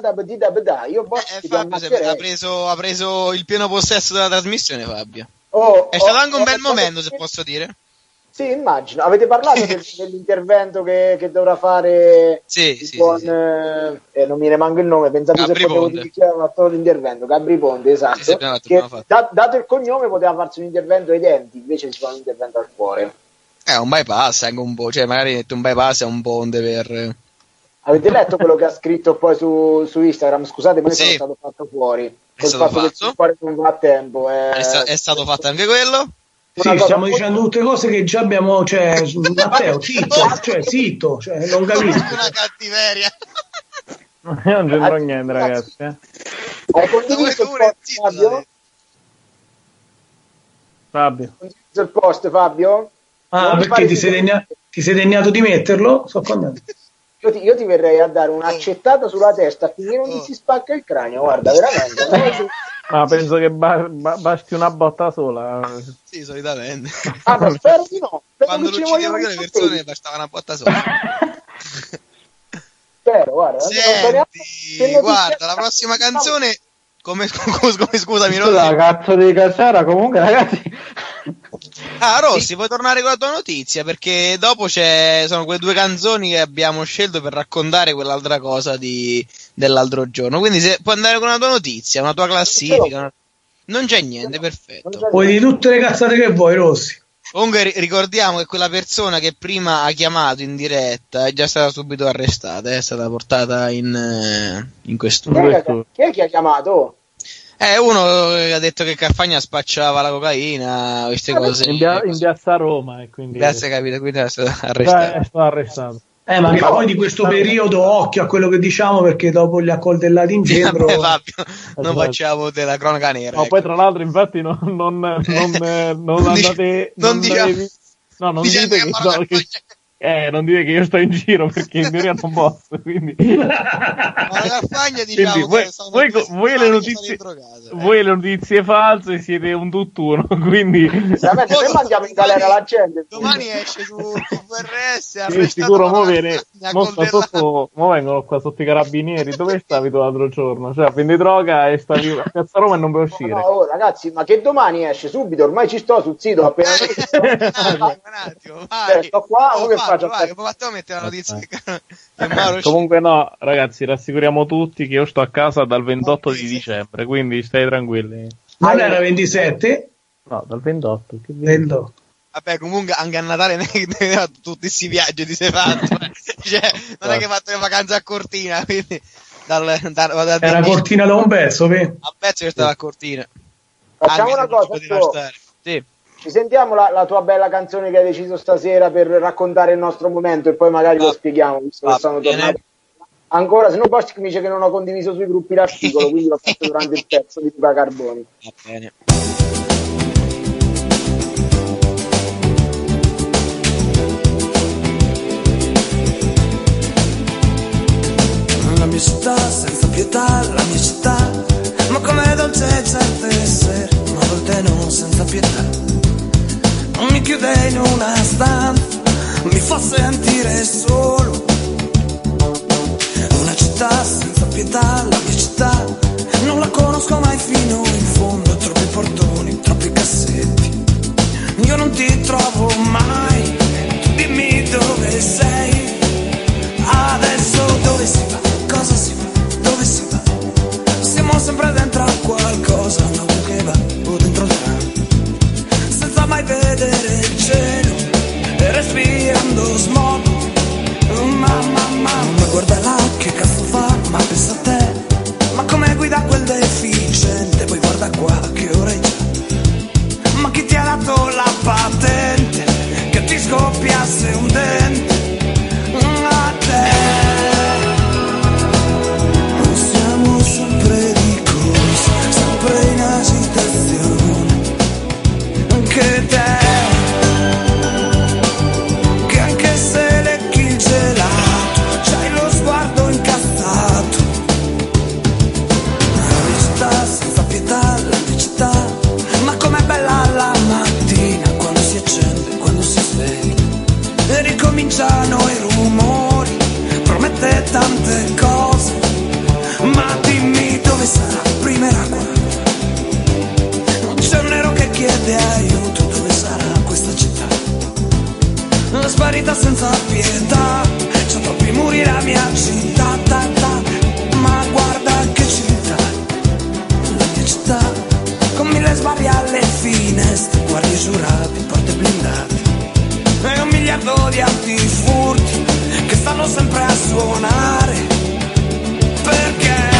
da da. Io Eh, Bostic ti Fabio se- ha, preso, ha preso il pieno possesso della trasmissione, Fabio. Oh, È stato oh, anche un oh, bel oh, momento, oh, se posso dire. Sì, immagino. Avete parlato del- dell'intervento che, che dovrà fare Sì, il sì, buon, sì, eh, eh, non mi manca il nome, pensate se Gabri potevo Ponte. dire chi aveva fatto l'intervento, Gabri Ponte, esatto, Sì, che da- dato il cognome poteva farsi un intervento ai denti, invece si fa un intervento al cuore. È un bypass, anche un po', cioè magari un bypass è un ponte per... Avete letto quello che ha scritto poi su, su Instagram? Scusate, ma Sì. sono stato fatto fuori. Col stato fatto che cuore non va a tempo. eh. È, sta- è stato fatto anche quello? Sì, stiamo molto- dicendo tutte cose che già abbiamo, cioè, Matteo, zitto, cioè, zitto, cioè, non capisco. Una cattiveria. Io non c'entro niente, ragazzi. eh. Hai condiviso il post, zitto, Fabio? Fabio. Condiviso il post, Fabio? Ah, Non perché ti sei, degna- ti sei degnato di metterlo? So contento. Io ti, io ti verrei a dare un'accettata sulla testa finché non ti Oh. si spacca il cranio, guarda, veramente. Ma penso che ba- ba- basti una botta sola. Sì, solitamente. Ah, ma spero di no. Spero Quando ci vogliono io le persone bastava una botta sola. Spero, guarda. Senti, guarda, la prossima canzone... Come, scu- come scusami, La Rossi. cazzo di casera, comunque, ragazzi. Ah, Rossi, puoi tornare con la tua notizia? Perché dopo c'è, sono quelle due canzoni che abbiamo scelto per raccontare quell'altra cosa di, dell'altro giorno. Quindi se puoi andare con una tua notizia, una tua classifica. una- Non c'è niente, perfetto. Puoi di tutte le cazzate che vuoi, Rossi. Comunque ri- ricordiamo che quella persona che prima ha chiamato in diretta è già stata subito arrestata, è stata portata in, eh, in Chi questura. è, che, chi è che ha chiamato? Eh, uno che ha detto che Carfagna spacciava la cocaina, queste cose. In, via- in piazza Roma e quindi Grazie, capito, quindi è stato Cioè, arrestato. è stato arrestato. Eh, ma poi di questo periodo occhio a quello che diciamo perché dopo li ha coltellati in centro. Vabbè, Fabio, non Esatto. facciamo della cronaca nera. No, ecco. poi tra l'altro, infatti, non, non, non, non Non andate. non diciamo- devi- no, non Dicendo dite che che, No, eh, non dite che io sto in giro perché in teoria non posso. Quindi, Ma la Carfagna diciamo Quindi voi- che sono voi- le notizie- sono indrogate. voi le notizie false siete un tutt'uno. Quindi, Veramente, noi mandiamo in galera la gente. Domani esce su VRS Sì, sicuro, mo, viene, mo, sotto, mo vengono qua sotto i carabinieri. Dove stavi tu l'altro giorno? Cioè, vendi droga e stavi a Piazza Roma e non puoi uscire. No, oh, ragazzi, ma che domani esce subito? Ormai ci sto sul sito appena. Eh, un attimo, un attimo, vai. Eh, sto qua, Oh, faccio? vai, che poi Matteo mette la notizia Mauro esce. Comunque no, ragazzi, rassicuriamo tutti che io sto a casa dal 28 di dicembre, quindi stai tranquilli. Non era 27? No, dal 28. Che vi- Vendo. Vabbè, comunque anche a Natale tutti questi viaggi ti sei fatto. eh. cioè, non è che hai fatto le vacanze a Cortina, quindi dal, dal, dal, Era cortina da un pezzo, ve? a pezzo che stava a Cortina. Facciamo Anche una cosa. Sì. Ci sentiamo la, la tua bella canzone che hai deciso stasera per raccontare il nostro momento e poi magari lo spieghiamo, visto che sono tornato. Ancora, se no mi dice che non ho condiviso sui gruppi l'articolo, quindi l'ho fatto durante il pezzo di Luca Carboni. Va bene. La mia città senza pietà, la mia città, ma com'è dolce certe sere, ma a volte non senza pietà. Mi chiude in una stanza, mi fa sentire solo. Una città senza pietà, la mia città, non la conosco mai fino in fondo, troppi portoni, troppi cassetti. Io non ti trovo mai, dimmi dove sei. Adesso dove si va? Cosa si fa? Dove si va? Siamo sempre dentro a qualcosa, una vedere il cielo e respirando smog. Mamma, mamma, guarda là che cazzo fa, ma pensa a te. Ma come guida quel deficiente, poi guarda qua che ora senza pietà. C'ha troppi muri la mia città ta, ta. Ma guarda che città. La mia città Con mille sbarri alle finestre. Guardie giurati, porte blindate. E un miliardo di altri furti Che stanno sempre a suonare. Perché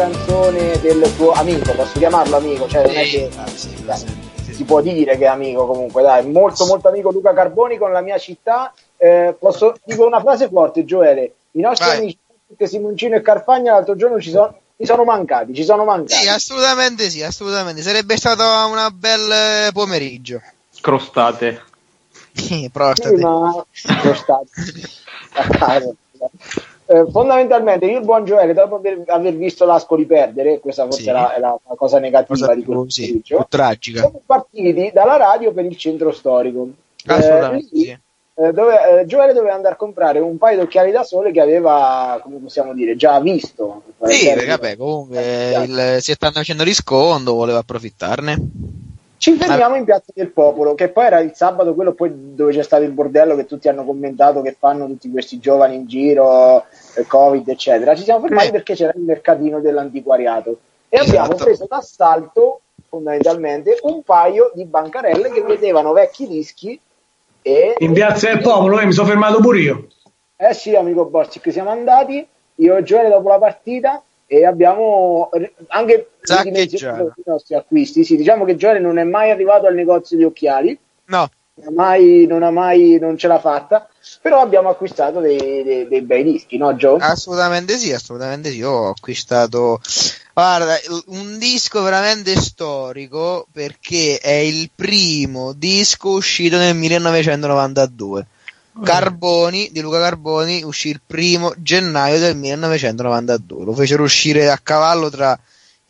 canzone del tuo amico, posso chiamarlo amico? Cioè, non è che dai, si può dire che è amico comunque, dai, molto molto amico Luca Carboni con la mia città. Eh, posso dico una frase forte, Gioele. I nostri Vai. amici Simoncino e Carfagna l'altro giorno ci sono, mi sono mancati, ci sono mancati. Sì, assolutamente sì, assolutamente. Sarebbe stato un bel eh, pomeriggio. Crostate. Sì, prostate. Sì, ma casa. Eh, fondamentalmente io il buon Gioele dopo aver, aver visto l'Ascoli perdere questa forse Sì. è, la, è la- cosa negativa Cosa di questo sì, pomeriggio, tragica. siamo partiti dalla radio per il centro storico Eh, lì, eh, dove, eh, Gioele doveva andare a comprare un paio di occhiali da sole che aveva come possiamo dire già visto Sì, Eh, perché vabbè, comunque il, si stanno facendo riscondo, voleva approfittarne. Ci fermiamo in Piazza del Popolo, che poi era il sabato, quello poi dove c'è stato il bordello che tutti hanno commentato che fanno tutti questi giovani in giro, eh, Covid, eccetera. Ci siamo fermati Eh. perché c'era il mercatino dell'antiquariato e abbiamo Esatto. preso d'assalto fondamentalmente un paio di bancarelle che vedevano vecchi dischi e In piazza del popolo, eh, mi sono fermato pure io. eh sì, amico Borsik, siamo andati, io e Gioele dopo la partita e abbiamo anche ridimensionato i nostri acquisti. Sì, diciamo che Gioele non è mai arrivato al negozio di occhiali, No, non mai, non, ha mai non ce l'ha fatta, però abbiamo acquistato dei, dei- dei bei dischi, no Gio? assolutamente sì, assolutamente sì. Io ho acquistato, guarda, un disco veramente storico perché è il primo disco uscito nel 1992. Carboni di Luca Carboni uscì il primo gennaio del 1992. Lo fecero uscire a cavallo tra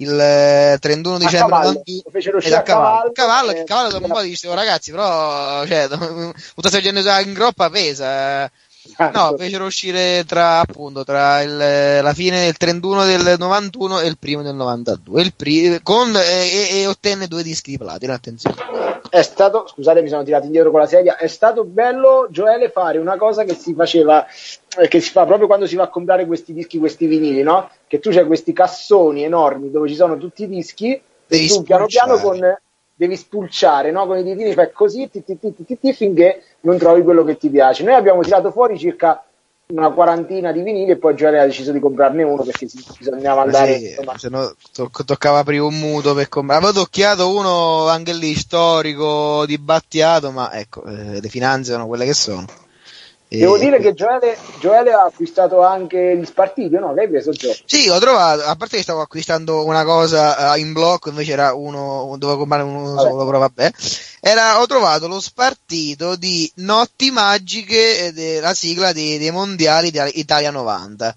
il eh, 31 A dicembre cavallo, 92 lo fecero uscire a a cavallo, cavallo, eh, cavallo dopo un po' dicevo ragazzi, però cioè, gente in groppa pesa. eh. No, fecero uscire tra appunto tra il- la fine del 31 del 91 e il primo del 92. Il pri- con, e, e- ottenne due dischi di platino. Attenzione, È stato, scusate mi sono tirato indietro con la sedia, è stato bello Gioele fare una cosa che si faceva, eh, che si fa proprio quando si va a comprare questi dischi, questi vinili, no? Che tu c'hai questi cassoni enormi dove ci sono tutti i dischi Devi e tu piano piano con, devi spulciare, no? Con i ditini fai così ti, ti, ti, finché non trovi quello che ti piace. Noi abbiamo tirato fuori circa una quarantina di vinili e poi Gioele ha deciso di comprarne uno perché si- bisognava andare Sì, insomma, se no to- toccava aprire un mutuo per comprare. Avevo tocchiato uno anche lì storico di Battiato, ma ecco, eh, le finanze sono quelle che sono. Devo dire che Gioele, Gioele ha acquistato anche gli spartiti, no? Che hai preso Gio? Sì, ho trovato, a parte che stavo acquistando una cosa eh, in blocco, invece era uno, dovevo comprare uno Vabbè. solo, però vabbè. Era, ho trovato lo spartito di Notti Magiche, eh, de- la sigla dei, dei mondiali di Italia 90.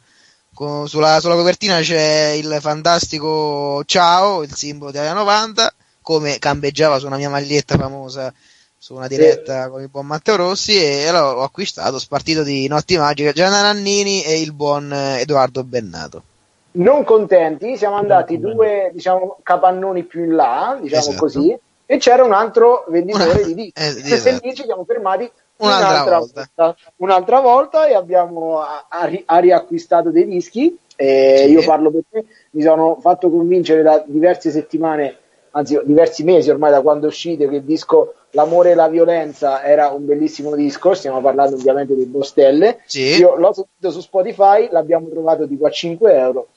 Con- sulla, sulla copertina c'è il fantastico Ciao, il simbolo di Italia 90, come campeggiava su una mia maglietta famosa su una diretta con il buon Matteo Rossi e l'ho, l'ho acquistato, spartito di Notti Magiche, Gianna Nannini e il buon Edoardo Bennato. Non contenti, siamo andati due diciamo, capannoni più in là, diciamo Esatto. così, e c'era un altro venditore di dischi. Eh, esatto. lì ci siamo fermati Un'altra volta. un'altra volta e abbiamo ha ri- ha riacquistato dei dischi. E Sì. Io parlo per te, mi sono fatto convincere da diverse settimane, anzi diversi mesi ormai da quando è uscito, che il disco L'amore e la violenza era un bellissimo disco. Stiamo parlando ovviamente di Bostelle. Sì. Io l'ho sentito su Spotify, l'abbiamo trovato tipo a 5 euro.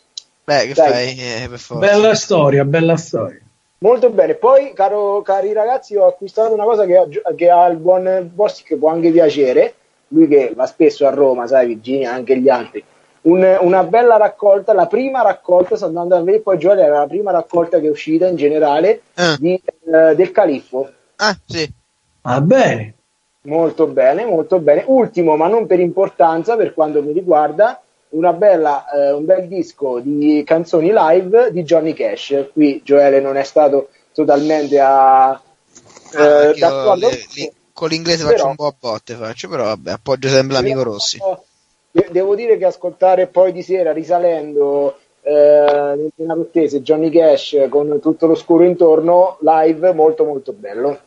Beh, che Dai. fai? Eh, per forza. Bella storia, bella storia. Molto bene, poi caro, cari ragazzi ho acquistato una cosa che, ha- che al buon Bossi che può anche piacere, lui che va spesso a Roma, sai Virginia, anche gli altri, Un- una bella raccolta, la prima raccolta, sto andando a vedere poi Gioele era la prima raccolta che è uscita in generale Eh. di, eh, del Califfo, Ah, sì. Va bene. molto bene, molto bene. Ultimo, ma non per importanza, per quanto mi riguarda, una bella, eh, un bel disco di canzoni live di Johnny Cash. Qui Gioele non è stato totalmente a, eh, Ah, d'accordo. le- li- con l'inglese Però- faccio un po' a botte, faccio, però vabbè, appoggio sempre l'amico Rossi. De- Devo dire che ascoltare poi di sera risalendo eh, nel Pianarottese Johnny Cash con tutto lo scuro intorno live molto molto bello.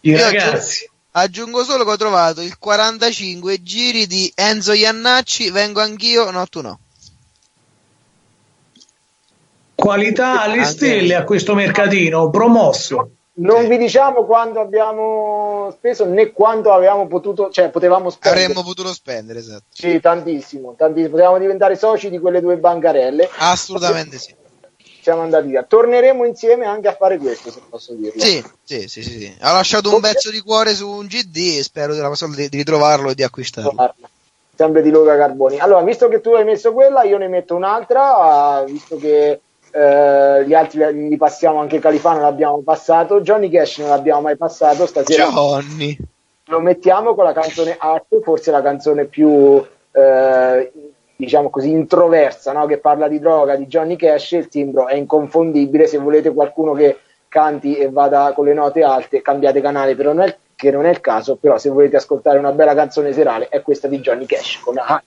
I Io ragazzi. Aggiungo solo che ho trovato il 45 giri di Enzo Iannacci, vengo anch'io, no tu no. Qualità alle stelle a questo mercatino, promosso. Non vi diciamo quanto abbiamo speso né quanto avevamo potuto, cioè potevamo spendere. Avremmo potuto spendere, esatto. Sì, tantissimo, tantissimo. Potevamo diventare soci di quelle due bancarelle. Assolutamente sì. Siamo andati via. Torneremo insieme anche a fare questo, se posso dirlo. Sì, sì, sì, sì, sì. Ho lasciato un pezzo di cuore su un GD e spero di, ritrovarlo e di acquistarlo. sempre di Luca Carboni. Allora, visto che tu hai messo quella, io ne metto un'altra, visto che eh, gli altri li passiamo, anche Califano l'abbiamo passato, Johnny Cash non l'abbiamo mai passato, stasera Johnny. lo mettiamo con la canzone Art, forse la canzone più, eh, diciamo così, introversa, no? che parla di droga, di Johnny Cash, il timbro è inconfondibile, se volete qualcuno che canti e vada con le note alte, cambiate canale, però non è, che non è il caso, però se volete ascoltare una bella canzone serale è questa di Johnny Cash con Art.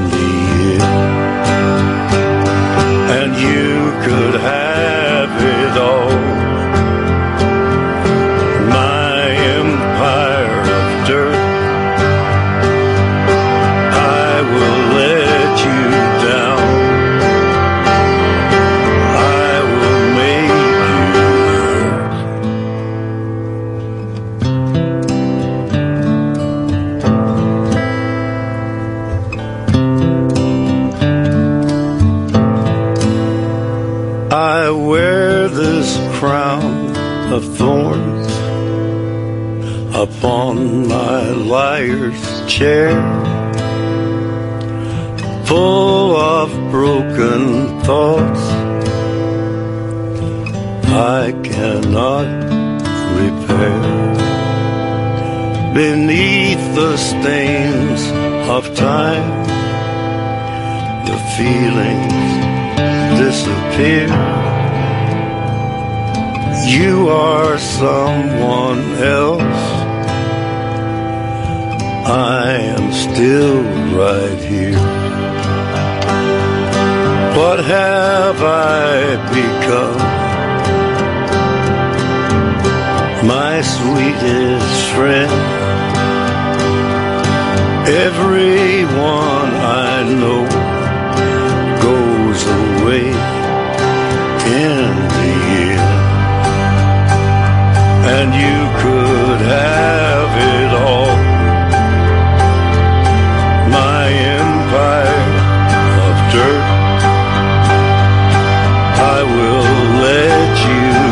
chair, full of broken thoughts I cannot repair. Beneath the stains of time, the feelings disappear. You are someone else. I am still right here. What have I become? My sweetest friend. Everyone I know goes away in the end. And you could have it all.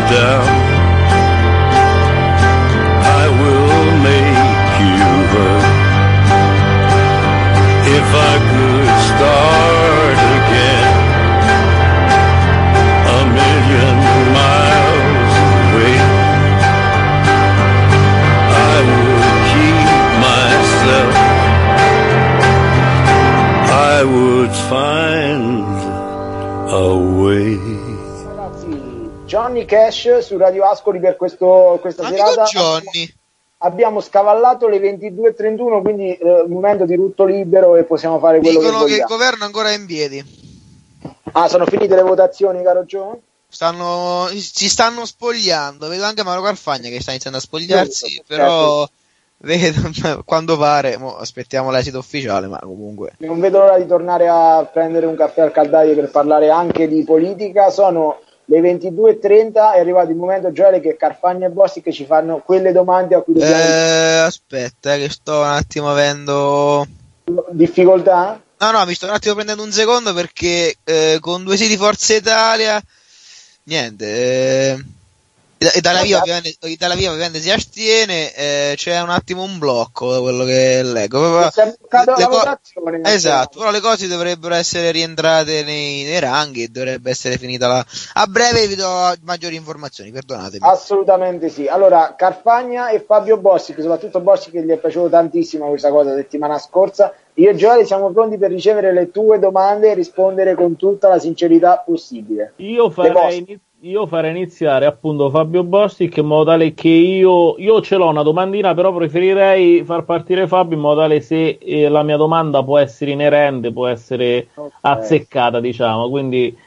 Down. I will make you hurt. If I could start again, a million miles away, I would keep myself. I would find a way. Johnny Cash su Radio Ascoli per questo, questa Amico serata. Johnny. Abbiamo scavallato le 22.31, quindi eh, momento di rutto libero e possiamo fare quello Dicono che che il vogliamo. governo ancora è in piedi. Ah, sono finite le votazioni, caro Gio? Stanno, si stanno spogliando. Vedo anche Mauro Carfagna che sta iniziando a spogliarsi. Sì, però vedo, quando pare, mo aspettiamo l'esito ufficiale. Ma comunque, Non vedo l'ora di tornare a prendere un caffè al caldaio per parlare anche di politica. Sono le 22.30, è arrivato il momento, Gioele, che Carfagna e Bossi che ci fanno quelle domande a cui dobbiamo eh, aspetta, eh, che sto un attimo avendo. difficoltà. No, no, mi sto un attimo prendendo un secondo perché eh, con due siti Forza Italia, niente. Eh, e dalla via, ovviamente, Italia Viva ovviamente si astiene, eh, c'è un attimo un blocco da quello che leggo. Bloccata le co-. Esatto, però le cose dovrebbero essere rientrate nei, nei ranghi e dovrebbe essere finita la... A breve vi do maggiori informazioni, perdonatemi. Assolutamente sì. Allora, Carfagna e Fabio Bossi, che soprattutto Bossi che gli è piaciuto tantissimo questa cosa settimana scorsa. Io e Gioele siamo pronti per ricevere le tue domande e rispondere con tutta la sincerità possibile. Io farei, vostre. Io farei iniziare appunto Fabio Bostic in modo tale che io, io ce l'ho una domandina, però preferirei far partire Fabio in modo tale se eh, la mia domanda può essere inerente, può essere azzeccata, diciamo. Quindi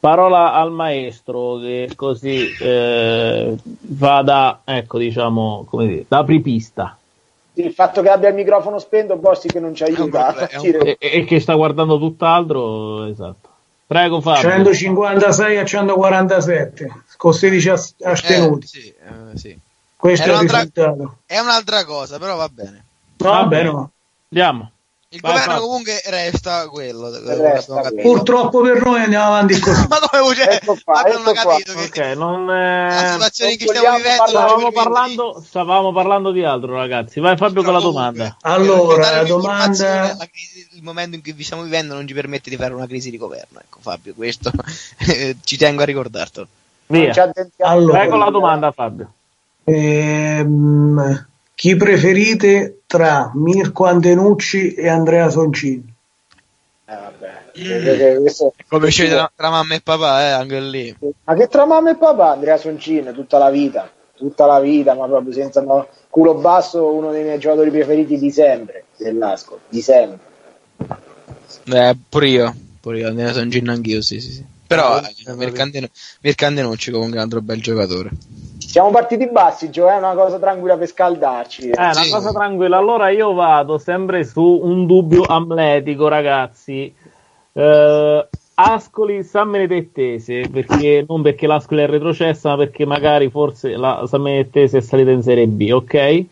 parola al maestro che così eh, vada, ecco, diciamo, come dire, da apripista. Il fatto che abbia il microfono spento, Bossi che non ci aiuta E, e che sta guardando tutt'altro, esatto. Prego Fabio. 156 a 147 con 16 as- astenuti. Eh, sì, eh, sì. Questo è il un'altra- risultato. È un'altra cosa, però va bene. No, vabbè, no. Andiamo. Il Vai, governo Fabio. comunque resta quello. Resta quello. Purtroppo per noi andiamo avanti così. Ma come cioè, Ecco qua, abbiamo ecco qua. capito che Ok, non, la eh, situazione in cui stiamo vivendo stavamo, parlando, stavamo parlando di altro, ragazzi. Vai Fabio con la Comunque, domanda. Allora, per dare la domanda- la crisi- il momento in cui vi stiamo vivendo non ci permette di fare una crisi di governo. Ecco, Fabio, questo ci tengo a ricordartelo. Via. Allora. Vai con la domanda, Fabio. Ehm, chi preferite tra Mirko Antenucci e Andrea Soncini? Eh, vabbè. Questo- Come sceglie tra, tra mamma e papà, eh, anche lì. Ma che tra mamma e papà, Andrea Soncin, tutta la vita, tutta la vita, ma proprio senza no, culo basso, uno dei miei giocatori preferiti di sempre, dell'Asco, di sempre. Eh, pure io, pure io, sono gin anch'io, sì, sì, sì. Però Ah, eh, Mircandenucci comunque è un altro bel giocatore. Siamo partiti bassi, Gio, è una cosa tranquilla per scaldarci. Eh, una Sì. cosa tranquilla. Allora io vado sempre su un dubbio amletico, ragazzi. Eh, Ascoli San Benedettese, perché non perché l'Ascoli è retrocessa, ma perché magari forse la San Benedettese è salita in Serie B, ok?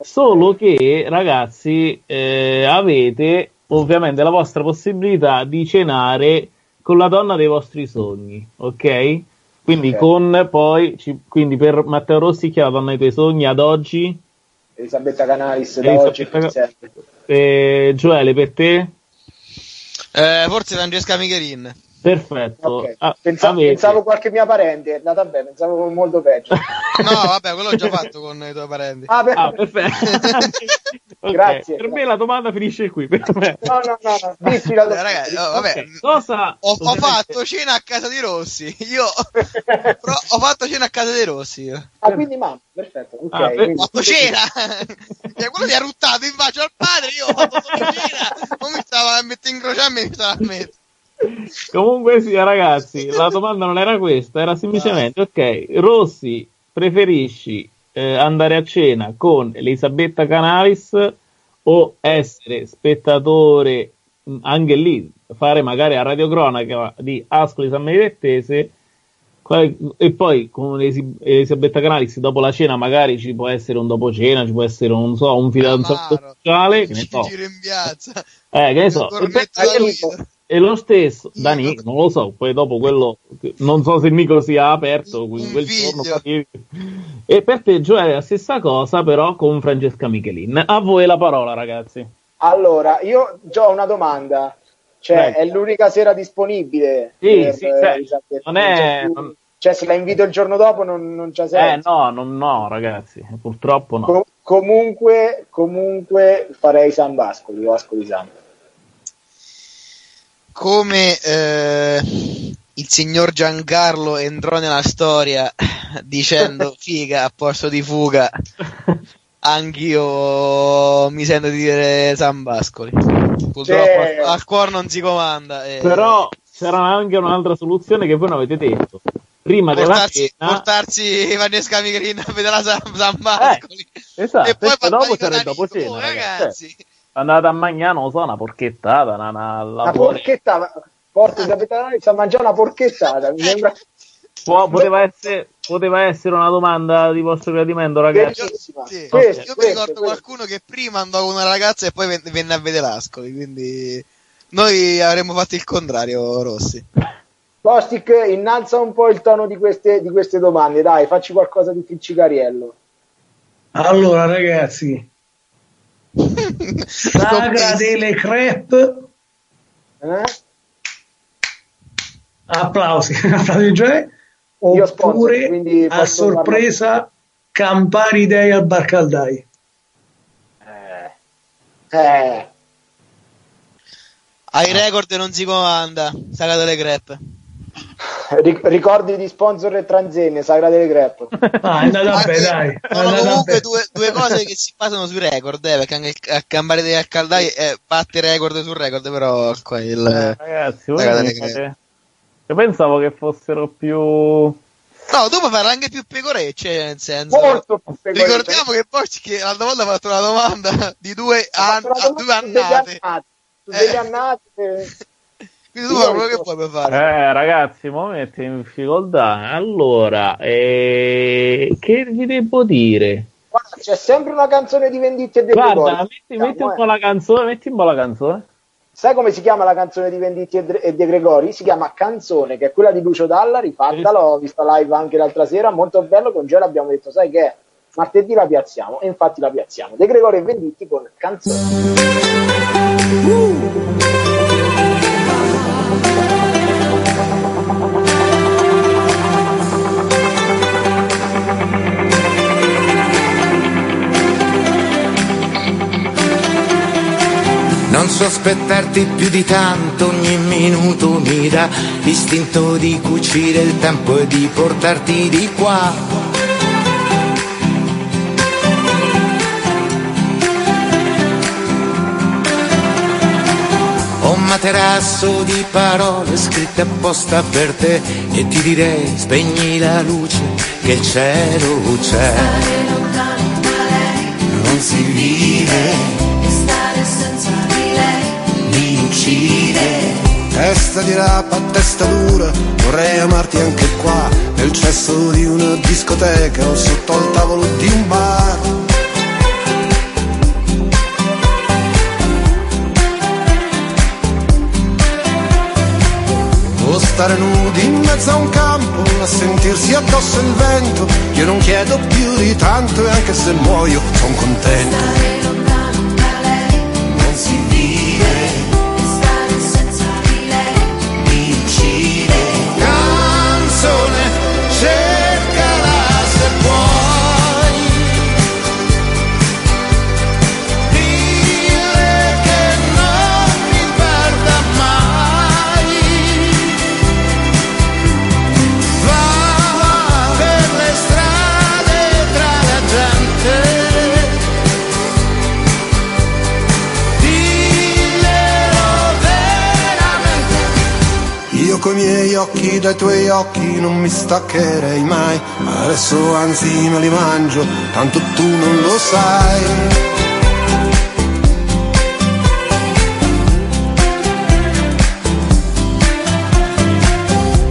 Solo che, ragazzi, eh, avete ovviamente la vostra possibilità di cenare con la donna dei vostri sogni, ok? Quindi Ok. con poi, ci- quindi per Matteo Rossi chi è la donna dei tuoi sogni ad oggi? Elisabetta Canalis da Elisabetta oggi per Can-. Eh, Gioele, per te? Eh, forse Francesca Michelin. Perfetto. Ok. Ah, Pensa- Pensavo qualche mia parente, è andata bene, pensavo molto peggio. No, vabbè, quello l'ho già fatto con i tuoi parenti. Ah, per- Ah, perfetto. Ok, Grazie. Per me la domanda finisce qui. Per me. No, no, no, no. Dissi la Vabbè, ragazzi, oh, vabbè, Cosa ho, ho fatto cena a casa di Rossi. Io però ho fatto cena a casa di Rossi. Ah, quindi mamma, perfetto. Ok, Ah, per- quindi- Ho fatto cena. Cioè, quello mi ha ruttato in faccia al padre. Io ho fatto cena. Non mi stava a mettere in crociarmi, mi stava a mettere. Comunque sia, ragazzi, la domanda non era questa, era semplicemente, ok, Rossi, preferisci eh, andare a cena con Elisabetta Canalis o essere spettatore mh, anche lì, fare magari a radiocronaca di Ascoli San Benedettese e poi con Elisabetta Canalis dopo la cena magari ci può essere un dopo cena, ci può essere un, non so, un fidanzato sociale, che ne so, in piazza. eh, che ne so, E lo stesso, da Nico, non lo so, poi dopo quello, non so se Nico sia aperto quel giorno. E per te, Gioele, la stessa cosa, però con Francesca Michelin. A voi la parola, ragazzi. Allora, io già ho una domanda. Cioè, Prego. è l'unica sera disponibile? Sì, per, sì, eh, cioè, non è- c'è non- Cioè, se la invito il giorno dopo non, non c'ha Eh, senso. no, no, no, ragazzi, purtroppo no. Co- comunque, comunque farei San Vascoli o Ascoli San. Come eh, il signor Giancarlo entrò nella storia dicendo figa a posto di fuga, anch'io mi sento di dire San Bascoli. Purtroppo Cioè- al, al cuore non si comanda. eh. Però c'era anche un'altra soluzione che voi non avete detto. Prima della portarsi, cena, portarsi Vanessa Michelin a vedere la San, San Bascoli. esatto, e poi dopo c'era il dopo cena, Oh, ragazzi. ragazzi. Andate a mangiare, non so, una porchettata, una, una Una porchettata, porta Elisabetta Canalis a mangiare una porchettata. Mi sembra Può- poteva, essere, poteva essere una domanda di vostro gradimento, ragazzi. Sì. Questo, Io mi questo, ricordo questo. qualcuno che prima andò con una ragazza e poi ven- venne a vedere l'Ascoli, quindi noi avremmo fatto il contrario, Rossi. Bostic, innalza un po' il tono di queste, di queste domande, dai, facci qualcosa di ficcicariello. Allora, ragazzi, sagra delle crepe, Eh? applausi, applausi Gioè, Io sponsor, oppure quindi a sorpresa Campari Day al Barcaldai. Eh, Ai record non si comanda, saga delle crepe. Ric- ricordi di sponsor e transenne, Sagra delle Crepe. Ah, è andata Anche- bene, dai. Sono comunque due, due cose che si basano sui record, eh, perché anche il, il Campari dei Caldai eh, batte record su record, però qua il... Eh, ragazzi, delle fate- crepe. Io pensavo che fossero più. No, tu puoi farla anche più pecorecce, nel senso... Molto più pecorecce. Ricordiamo che poi che l'altra volta ha fatto una domanda di due, an- fatto una a due domanda su degli annate. Eh. degli annati, Quindi tu quello che puoi fare. Eh, ragazzi, mi mette in difficoltà. Allora, eh, che vi devo dire? Guarda, c'è sempre una canzone di Venditti e De Guarda, Gregori. metti, metti un eh. po' la canzone, metti un po' la canzone. Sai come si chiama la canzone di Venditti e De Gregori? Si chiama Canzone, che è quella di Lucio Dalla, rifatta, l'ho vista live anche l'altra sera, molto bello, con Gelo abbiamo detto, sai che è? Martedì la piazziamo, e infatti la piazziamo. De Gregori e Venditti con Canzone. Non sospettarti più di tanto, ogni minuto mi dà l'istinto di cucire il tempo e di portarti di qua. Ho un materasso di parole scritte apposta per te e ti direi spegni la luce che il cielo c'è. Non si vive Stare senza uccide. Testa di rapa, testa dura, vorrei amarti anche qua, nel cesso di una discoteca o sotto al tavolo di un bar. stare nudi in mezzo a un campo, a sentirsi addosso il vento. Io non chiedo più di tanto e anche se muoio sono contento. Occhi dai tuoi occhi non mi staccherei mai. Adesso anzi me li mangio, tanto tu non lo sai.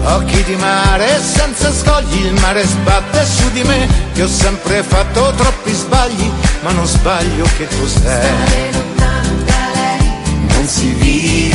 Occhi di mare senza scogli, il mare sbatte su di me, che ho sempre fatto troppi sbagli, ma non sbaglio che cos'è. Non si vive,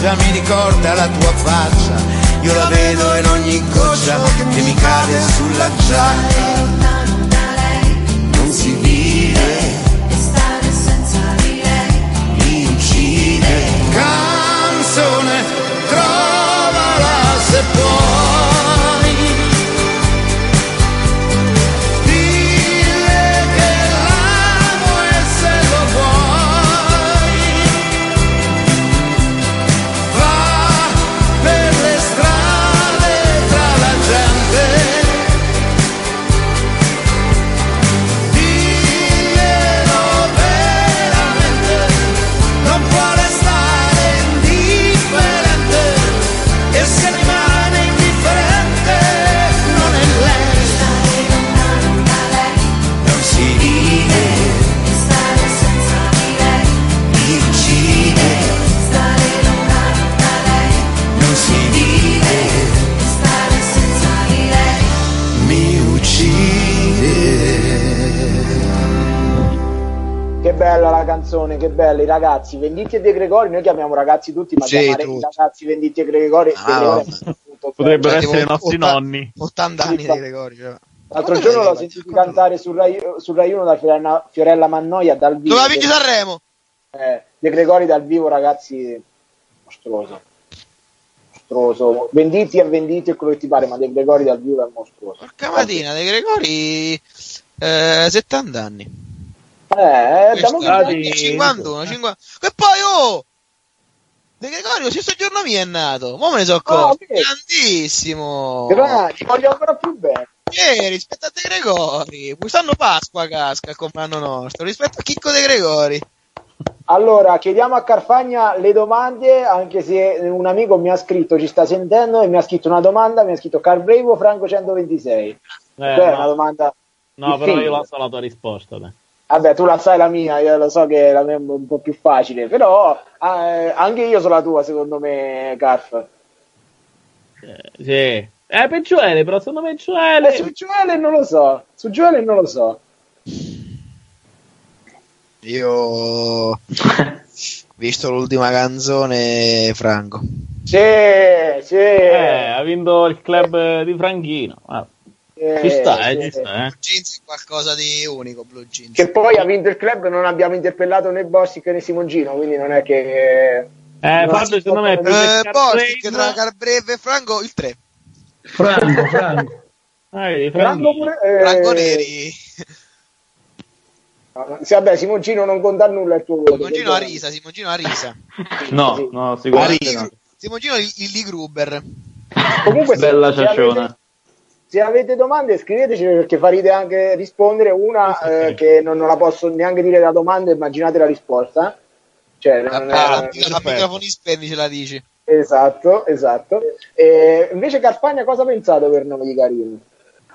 pioggia mi ricorda la tua faccia. Io la vedo in ogni goccia che mi cade sulla giacca. Bella la canzone, che bella, i ragazzi, Venditti e De Gregori, noi chiamiamo ragazzi tutti, ma Sì, chiamare tutti. i ragazzi Venditti e Gregori, De Ah, Gregori no. è molto Potrebbero essere i nostri Otta- nonni. 80 anni di Gregorio. cioè. L'altro Vabbè, giorno l'ho sentito cantare su Rai, su Rai 1 da Fiorella, Fiorella Mannoia dal vivo. Doveva vincere Sanremo. Eh, De Gregori dal vivo, ragazzi, mostruoso. Mostruoso. Venditti e Venditti è quello che ti pare, ma De Gregori dal vivo è mostruoso. Porca mattina, De Gregori eh, 70 anni. Eh, Questo, dammi stati- un- 51, 50. E poi oh! De Gregorio stesso giorno mi è nato. Mo me ne so Ah, accorto. vedi. Grandissimo. Grandi, ti voglio ancora più bene. Eh, rispetto a De Gregori. Quest'anno Pasqua casca come l'anno nostro. Rispetto a Chicco De Gregori. Allora, chiediamo a Carfagna le domande, anche se un amico mi ha scritto, ci sta sentendo, e mi ha scritto una domanda, mi ha scritto Carbrevo Franco 126. Eh, Cioè, è una no, domanda... no, però difficile. io la so la tua risposta. dai. Vabbè, tu la sai la mia, io lo so che la mia è un po' più facile, però eh, anche io so la tua, secondo me, Carf. Eh, sì. Eh, per Gioele, però secondo me Gioele... Eh, su Gioele non lo so, su Gioele non lo so. Io visto l'ultima canzone Franco. Sì, sì. Eh, ha vinto il club di Franchino. Eh, ci sta, eh, sì. ci sta, eh. Jeans è qualcosa di unico, Blue Jeans. Che poi ha vinto il club, non abbiamo interpellato né Bossic né Simongino, quindi non è che... Eh, Fabio, secondo me, Eh, Carbrave- tra Carbreve e Franco il 3. Franco, Franco. Ah, Franco pure- eh, Franco Neri. Sì, vabbè, Simoncino non conta nulla il tuo voto. Simoncino a perdonami. risa, Simoncino a risa. No, no, sicuramente no. Simoncino Lilli Gruber. Comunque, Bella ciacciona. avete- Se avete domande scriveteci perché farete anche rispondere una eh, che non, non la posso neanche dire la domanda, immaginate la risposta. Cioè, non- Ah, a, eh, a microfoni spenti ce la dici. esatto, esatto. E invece Carfagna cosa ha pensato per noi di Carino?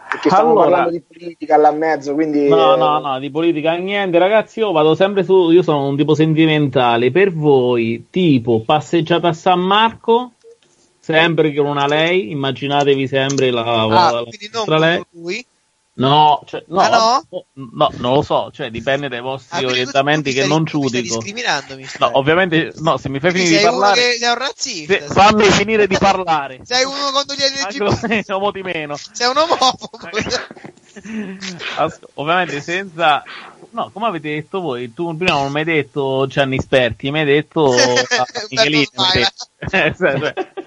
Perché stiamo Allora- parlando di politica là mezzo, quindi... No, eh, no, no, di politica niente, ragazzi. Io vado sempre su. Io sono un tipo sentimentale. Per voi, tipo passeggiata a San Marco, sempre con una lei. Immaginatevi sempre la, la, Ah, la quindi non vostra lei. con lui. No, cioè, no, Ah, no, non lo so. Cioè, dipende dai vostri Ah, quindi orientamenti che stai- non giudico. No, ovviamente, no, se mi fai Quindi finire di parlare, che sei un razzista. se- fammi finire di parlare. Sei uno contro gli LGBT. Mo di meno. Sei un omofobo. As- ovviamente senza no come avete detto voi tu prima non mi hai detto Gianni Sperti mi hai detto Michelini mi hai detto.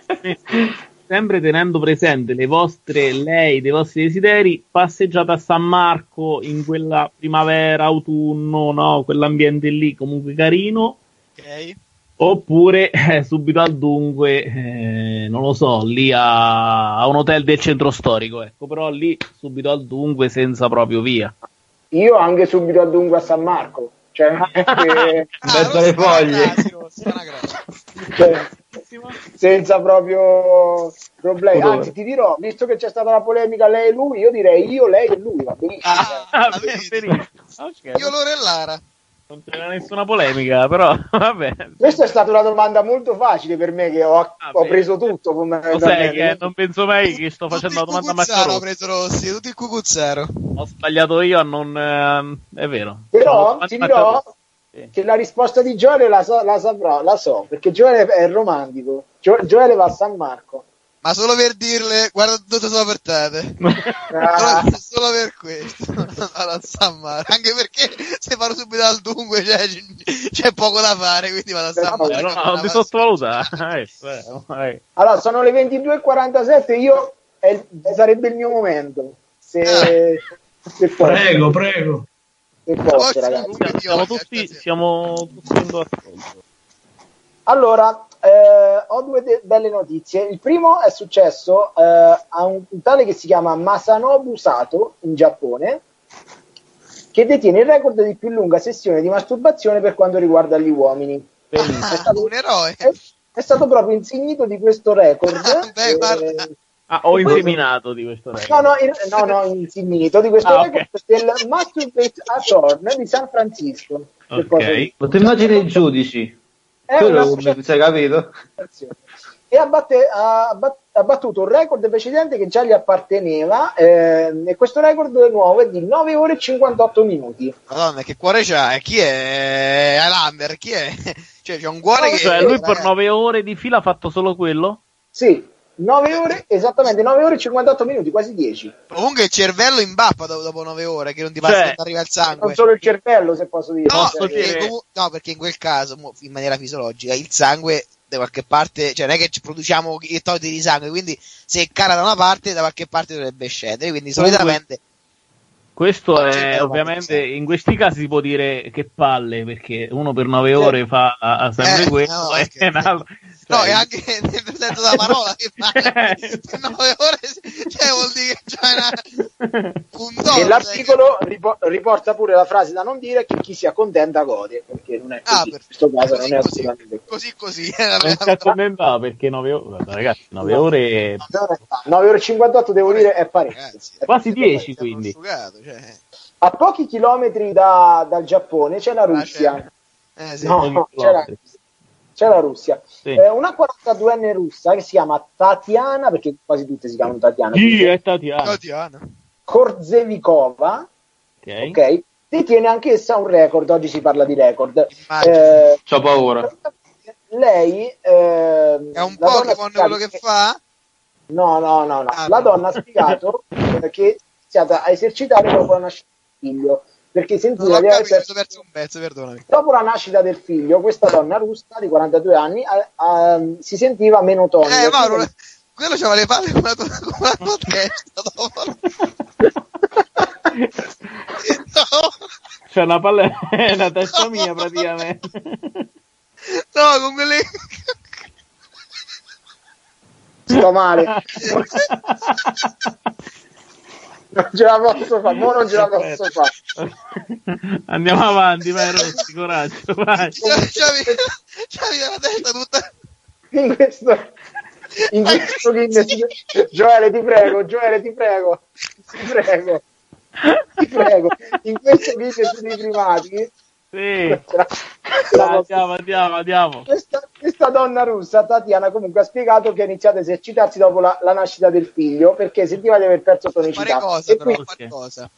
Sempre tenendo presente le vostre lei dei vostri desideri passeggiata a San Marco in quella primavera autunno no quell'ambiente lì comunque carino Ok. Oppure eh, subito al dunque, eh, non lo so, lì a, a un hotel del centro storico, ecco, però lì subito al dunque senza proprio via. Io anche subito ad dunque a San Marco. Cioè, è che- mezzo alle foglie. cioè, senza proprio problemi. Odore. Anzi, ti dirò, visto che c'è stata la polemica lei e lui, io direi io, lei e lui, va benissimo. Ah, benissimo. Ok, Io loro e Lara. non c'era nessuna polemica, però vabbè. Questa è stata una domanda molto facile per me che ho, ho preso tutto Lo sai che non penso mai che sto facendo la domanda a Marco Cucuzzaro ha Rossi. preso Rossi, tutti il cucuzzaro. Ho sbagliato io a non... ehm, è vero. Però ti dirò Marco Rossi. che la risposta di Gioele la, so, la saprò, la so, perché Gioele è romantico. Gio- Gioele va a San Marco. Ma solo per dirle, guarda tutto solo per te. Ah. Solo, solo per questo. Allora, San Marco. Anche perché se farò subito al dunque c'è, c'è poco da fare, quindi vado a San Marco. Eh, no, no, non ti sottovaluta. Allora, sono le 22.47, io è- sarebbe il mio momento. Se, se posso, Prego, prego. Se posso, ragazzi. Siamo tutti, siamo tutti in ascolto. Allora, eh, ho due de- belle notizie. Il primo è successo eh, a un, un tale che si chiama Masanobu Sato in Giappone, che detiene il record di più lunga sessione di masturbazione per quanto riguarda gli uomini. È stato, un eroe. È, è stato proprio insignito di questo record. Beh, guarda. Eh, Ah, ho inseminato di questo record. No, no, in- no, no, insignito di questo Ah, record del Masturbate Attorney di San Francisco. Ok. Ma immagini i giudici? È Tu una lo ci hai capito? e ha, batte- ha bat- ha battuto un record precedente che già gli apparteneva ehm, e questo record nuovo è di 9 ore e 58 minuti. Madonna, che cuore c'ha? E chi è? Highlander, chi è? Cioè, c'è un cuore che... Cioè, lui per ragazzi, 9 ore di fila ha fatto solo quello? Sì, 9 ore, esattamente 9 ore e 58 minuti, quasi 10. Comunque il cervello imbappa dopo, dopo 9 ore, che non ti passa Cioè, quando arriva il sangue. Non solo il cervello, se posso dire. No, perché, dire- comu- no, perché in quel caso, mo, in maniera fisiologica, il sangue da qualche parte, cioè non è che ci produciamo iettoti di sangue, quindi se cala da una parte, da qualche parte dovrebbe scendere, quindi solitamente... Questo è ovviamente in questi casi si può dire che palle perché uno per 9 ore fa ha sempre Eh, quello no, e altro- No, è anche nel senso della parola che fa per 9 ore, cioè vuol dire che c'è una... un E l'articolo ripo- riporta pure la frase da non dire che chi si accontenta gode, perché non è così. Ah, in questo caso così, non è così. assolutamente così così. non si accontentava perché 9 ore guarda, ragazzi 9 ore 9 ore e 58 devo dire è parecchio. Ragazzi, quasi 10 quindi asciugato, cioè... A pochi chilometri da- dal Giappone c'è la Russia. Eh, sì. No, no, c'è la, c'è la Russia. Sì. Eh, una 42enne russa che si chiama Tatiana, perché quasi tutte si chiamano Tatiana, Sì, è Tatiana Tatiana. Korzevikova, ok ok? Detiene anch'essa un record, oggi si parla di record. Eh, C'ho paura. lei ehm, È un Pokémon quello che fa? No, no, no, no. Ah, La no. donna ha spiegato eh, che è iniziata a esercitare dopo la nascita del figlio, perché Non sentiva ho di aver capito, perso- ho perso un pezzo, perdonami. dopo la nascita del figlio, questa donna russa di 42 anni ha- ha- si sentiva meno tonida. Eh, Mauro, Quindi- quello c'aveva le palle come la tua, come la tua testa dopo. no. C'è una palla, è una testa mia praticamente. No, con quelle... Sto male. Non ce la posso fare, mo non ce la posso fare. Andiamo avanti, vai Rossi, coraggio, vai. C'avevi la testa tutta... In questo, in questo Guinness, Gioele ti prego, Gioele ti prego, ti prego, ti prego, in questo Guinness dei primati, Sì. Dai, andiamo, andiamo, andiamo. questa, questa donna russa, Tatiana, comunque ha spiegato che ha iniziato a esercitarsi dopo la, la nascita del figlio perché sentiva di aver perso tonicità. cosa, E però, quindi-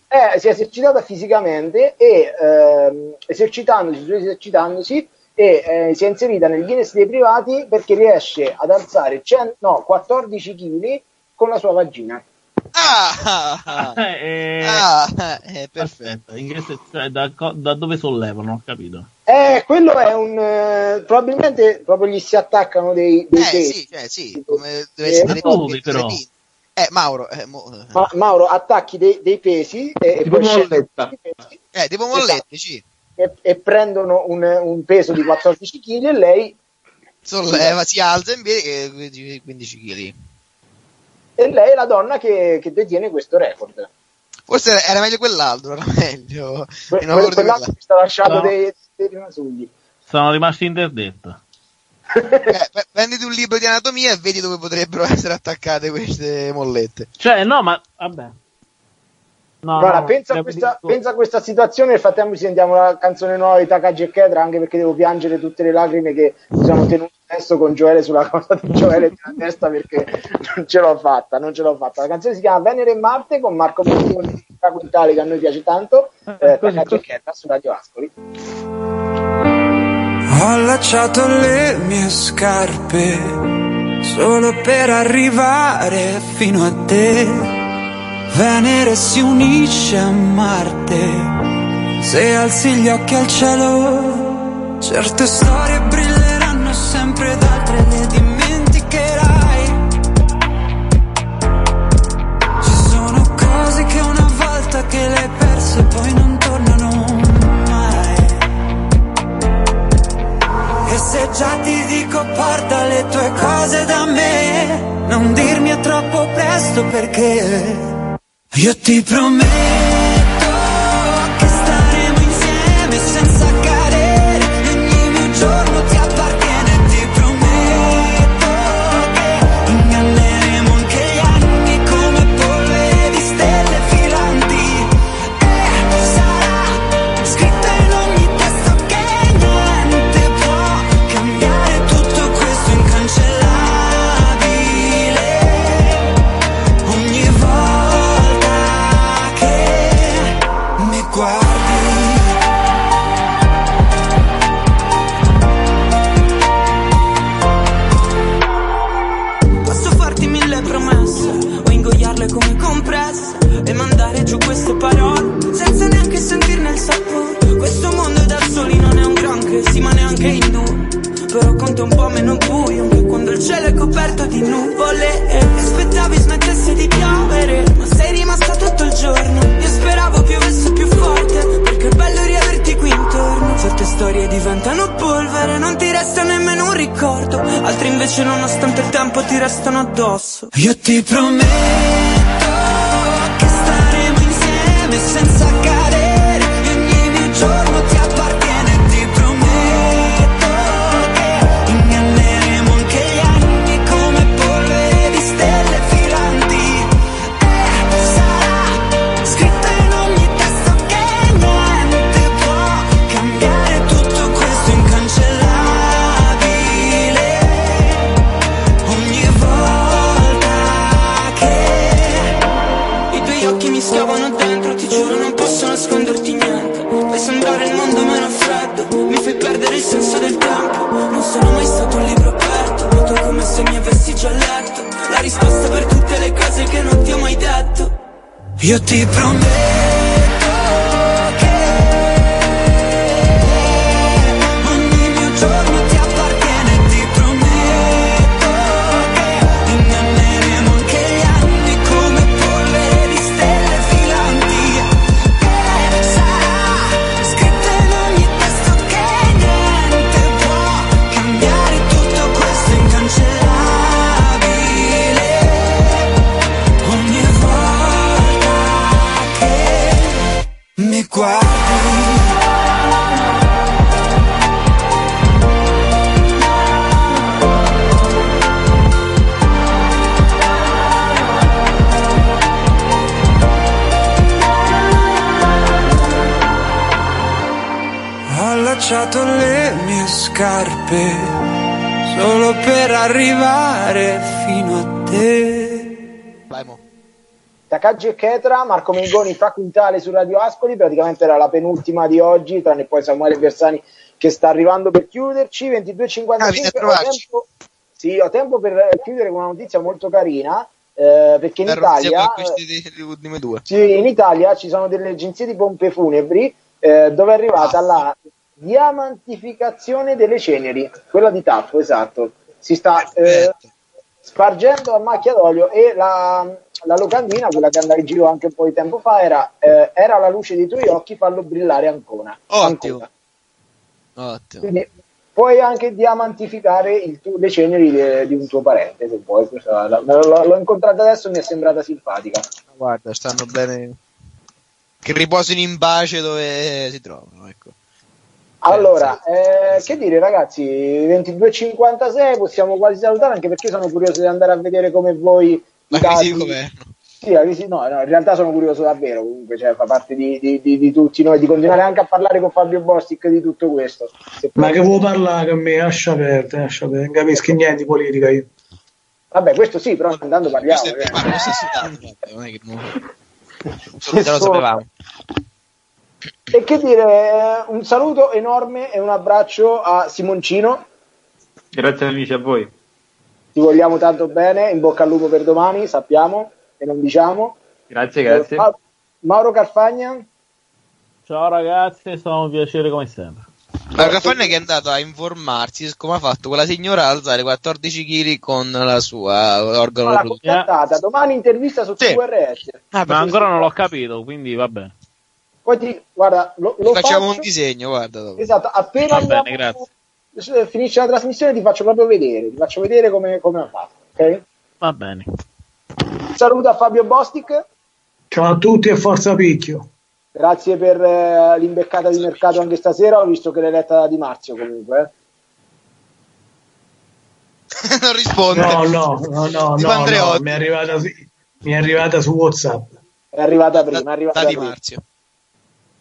eh, si è esercitata fisicamente e ehm, esercitandosi, esercitandosi e eh, si è inserita nel Guinness dei privati perché riesce ad alzare 100 no, 14 kg con la sua vagina. Ah, ah, Eh, ah, eh, perfetto. Aspetta, in che se- cioè, da, da dove sollevano? Ho capito. Eh, quello è un eh, probabilmente proprio gli si attaccano dei, dei Eh sì, cioè, sì, come deve Eh, essere dove, però? Eh, Mauro, eh, mo- Ma, Mauro, attacchi dei, dei pesi e, e Tipo poi scendi molletta. pesi eh, tipo molletti, sì. e, e prendono un, un peso di 14 kg e lei Solleva, si alza in piedi che 15 15 kg. E lei è la donna che, che detiene questo record. Forse era- meglio quell'altro, era meglio. Que- di quell'altro quella- che sta lasciando No. dei, dei rimasugli. Sono rimasti interdetto. Eh, pre- prenditi un libro di anatomia e vedi dove potrebbero essere attaccate queste mollette. Cioè, no, ma vabbè. No, Guarda, no, pensa, a questa, pensa a questa situazione. Nel frattempo, ci sentiamo la canzone nuova di Takagi e Ketra. Anche perché devo piangere tutte le lacrime che mi sono tenute adesso con Gioele sulla cosa di Gioele nella testa perché non ce l'ho fatta. Non ce l'ho fatta. La canzone si chiama Venere e Marte con Marco Bottini di Quintale, che a noi piace tanto. Eh, così, Takagi e così. Ketra su Radio Ascoli. Ho allacciato le mie scarpe solo per arrivare fino a te. Venere si unisce a Marte. Se alzi gli occhi al cielo, certe storie brilleranno sempre ed altre le dimenticherai. Ci sono cose che una volta che le hai perse poi non tornano mai. E se già ti dico porta le tue cose da me, non dirmi è troppo presto perché io ti prometto meno buio quando il cielo è coperto di nuvole e aspettavi smettesse di piovere, ma sei rimasta tutto il giorno. Io speravo piovesse più forte, perché è bello riaverti qui intorno. Certe storie diventano polvere, non ti resta nemmeno un ricordo. Altre invece nonostante il tempo ti restano addosso. Io ti prometto che staremo insieme senza Io ti prometto Takagi e Ketra, Marco Mengoni fra Quintale su Radio Ascoli, praticamente era la penultima di oggi, tranne poi Samuele Bersani che sta arrivando per chiuderci, 22.55. Ah, ho, tempo, sì, ho tempo per chiudere con una notizia molto carina, eh, perché in La Italia... Sì, in Italia ci sono delle agenzie di pompe funebri eh, dove è arrivata Ah. la diamantificazione delle ceneri, quella di tappo, esatto. Si sta eh, spargendo a macchia d'olio e la, la locandina, quella che andava in giro anche un po' di tempo fa, era, eh, era la luce dei tuoi occhi, fallo brillare ancora. Ottimo. Ancora. Ottimo. Quindi puoi anche diamantificare tu- le ceneri de- di un tuo parente, se vuoi. Questa- la- l'ho, l'ho incontrata adesso e mi è sembrata simpatica. Guarda, stanno bene. Che riposino in pace dove si trovano, ecco. Allora, eh, che dire ragazzi, 22.56 possiamo quasi salutare anche perché sono curioso di andare a vedere come voi... La crisi di governo. Sì, la crisi- no, no, in realtà sono curioso davvero, comunque cioè, fa parte di, di- di- di tutti noi, di continuare anche a parlare con Fabio Bostic di tutto questo. Se Ma che vuoi parlare con me? Lascia perdere, lascia perdere. Non capisco niente di politica io. Vabbè, questo sì, però intanto parliamo. Questo è eh. ma lo stesso dato, vabbè, non è che già lo sapevamo. E che dire, un saluto enorme e un abbraccio a Simoncino, Grazie amici a voi. Ti vogliamo tanto bene, in bocca al lupo per domani, sappiamo e non diciamo. Grazie, grazie. Eh, Ma- Mauro Carfagna, Ciao ragazzi, è stato un piacere come sempre. Ma Caffarne che è andato a informarsi su come ha fatto quella signora a alzare 14 kg con la sua organo l'ha reproduttivo. contattata, domani intervista su Sì. QRS. Ah, Ma ancora non l'ho capito, quindi va bene. Poi ti, guarda, lo, lo Facciamo faccio- un disegno, guarda. dopo. Esatto, appena Va bene, eh, finisce la trasmissione ti faccio proprio vedere, ti faccio vedere come, come ha fatto. ok? Va bene. Saluto a Fabio Bostic, Ciao a tutti e forza picchio. grazie per eh, l'imbeccata di mercato anche stasera, ho visto che l'hai letta da Di Marzio comunque. eh. non risponde. No, no, no, no, no, no, mi è arrivata, su- mi è arrivata su WhatsApp. È arrivata prima, è Da, arrivata da Di. Marzio.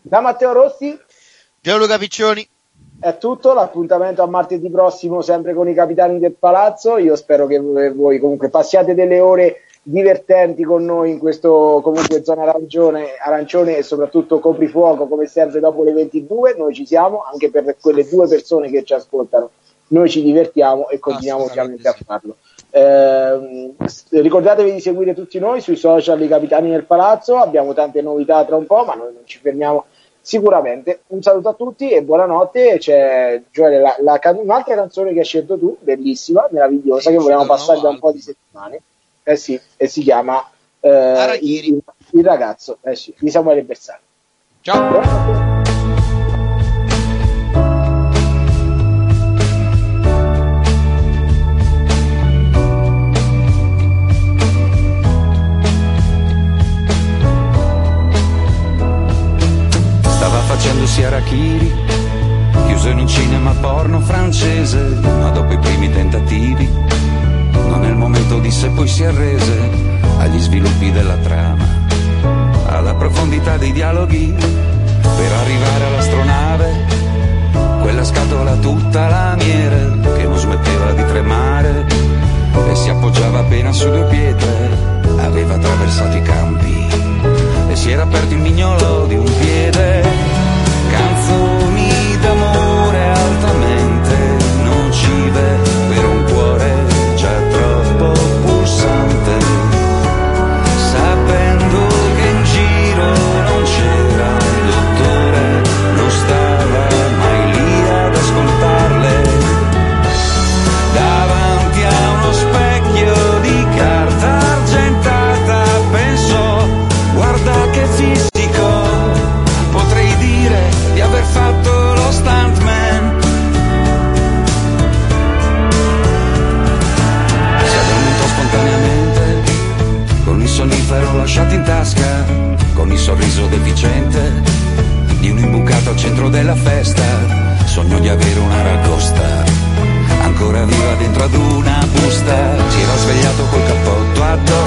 Da Matteo Rossi Gianluca Piccioni. È tutto, l'appuntamento a martedì prossimo sempre con i capitani del palazzo, io spero che voi voi comunque passiate delle ore divertenti con noi in questo comunque zona arancione, arancione e soprattutto coprifuoco come sempre dopo le 22, noi ci siamo anche per quelle due persone che ci ascoltano, noi ci divertiamo e continuiamo ovviamente a farlo. S- ricordatevi di seguire tutti noi sui social i capitani del palazzo, abbiamo tante novità tra un po', ma noi non ci fermiamo sicuramente. Un saluto a tutti e buonanotte. C'è Gioele, la- la un'altra canzone che hai scelto tu, bellissima, meravigliosa, che vogliamo passare da un po' di settimane. Eh sì, e si chiama eh, il, il ragazzo eh sì, di Samuele Bersani. Ciao. Buonanotte. Facendosi Arachiri, chiuso in un cinema porno francese, ma dopo i primi tentativi, non è il momento disse poi si arrese agli sviluppi della trama, alla profondità dei dialoghi, per arrivare all'astronave, quella scatola tutta lamiere che non smetteva di tremare e si appoggiava appena su due pietre, aveva attraversato i campi e si era aperto il mignolo di un piede. Canzoni sonnifero lasciato in tasca, con il sorriso deficiente di un imbucato al centro della festa, sognò di avere una ragosta ancora viva dentro ad una busta. Si era svegliato col cappotto addosso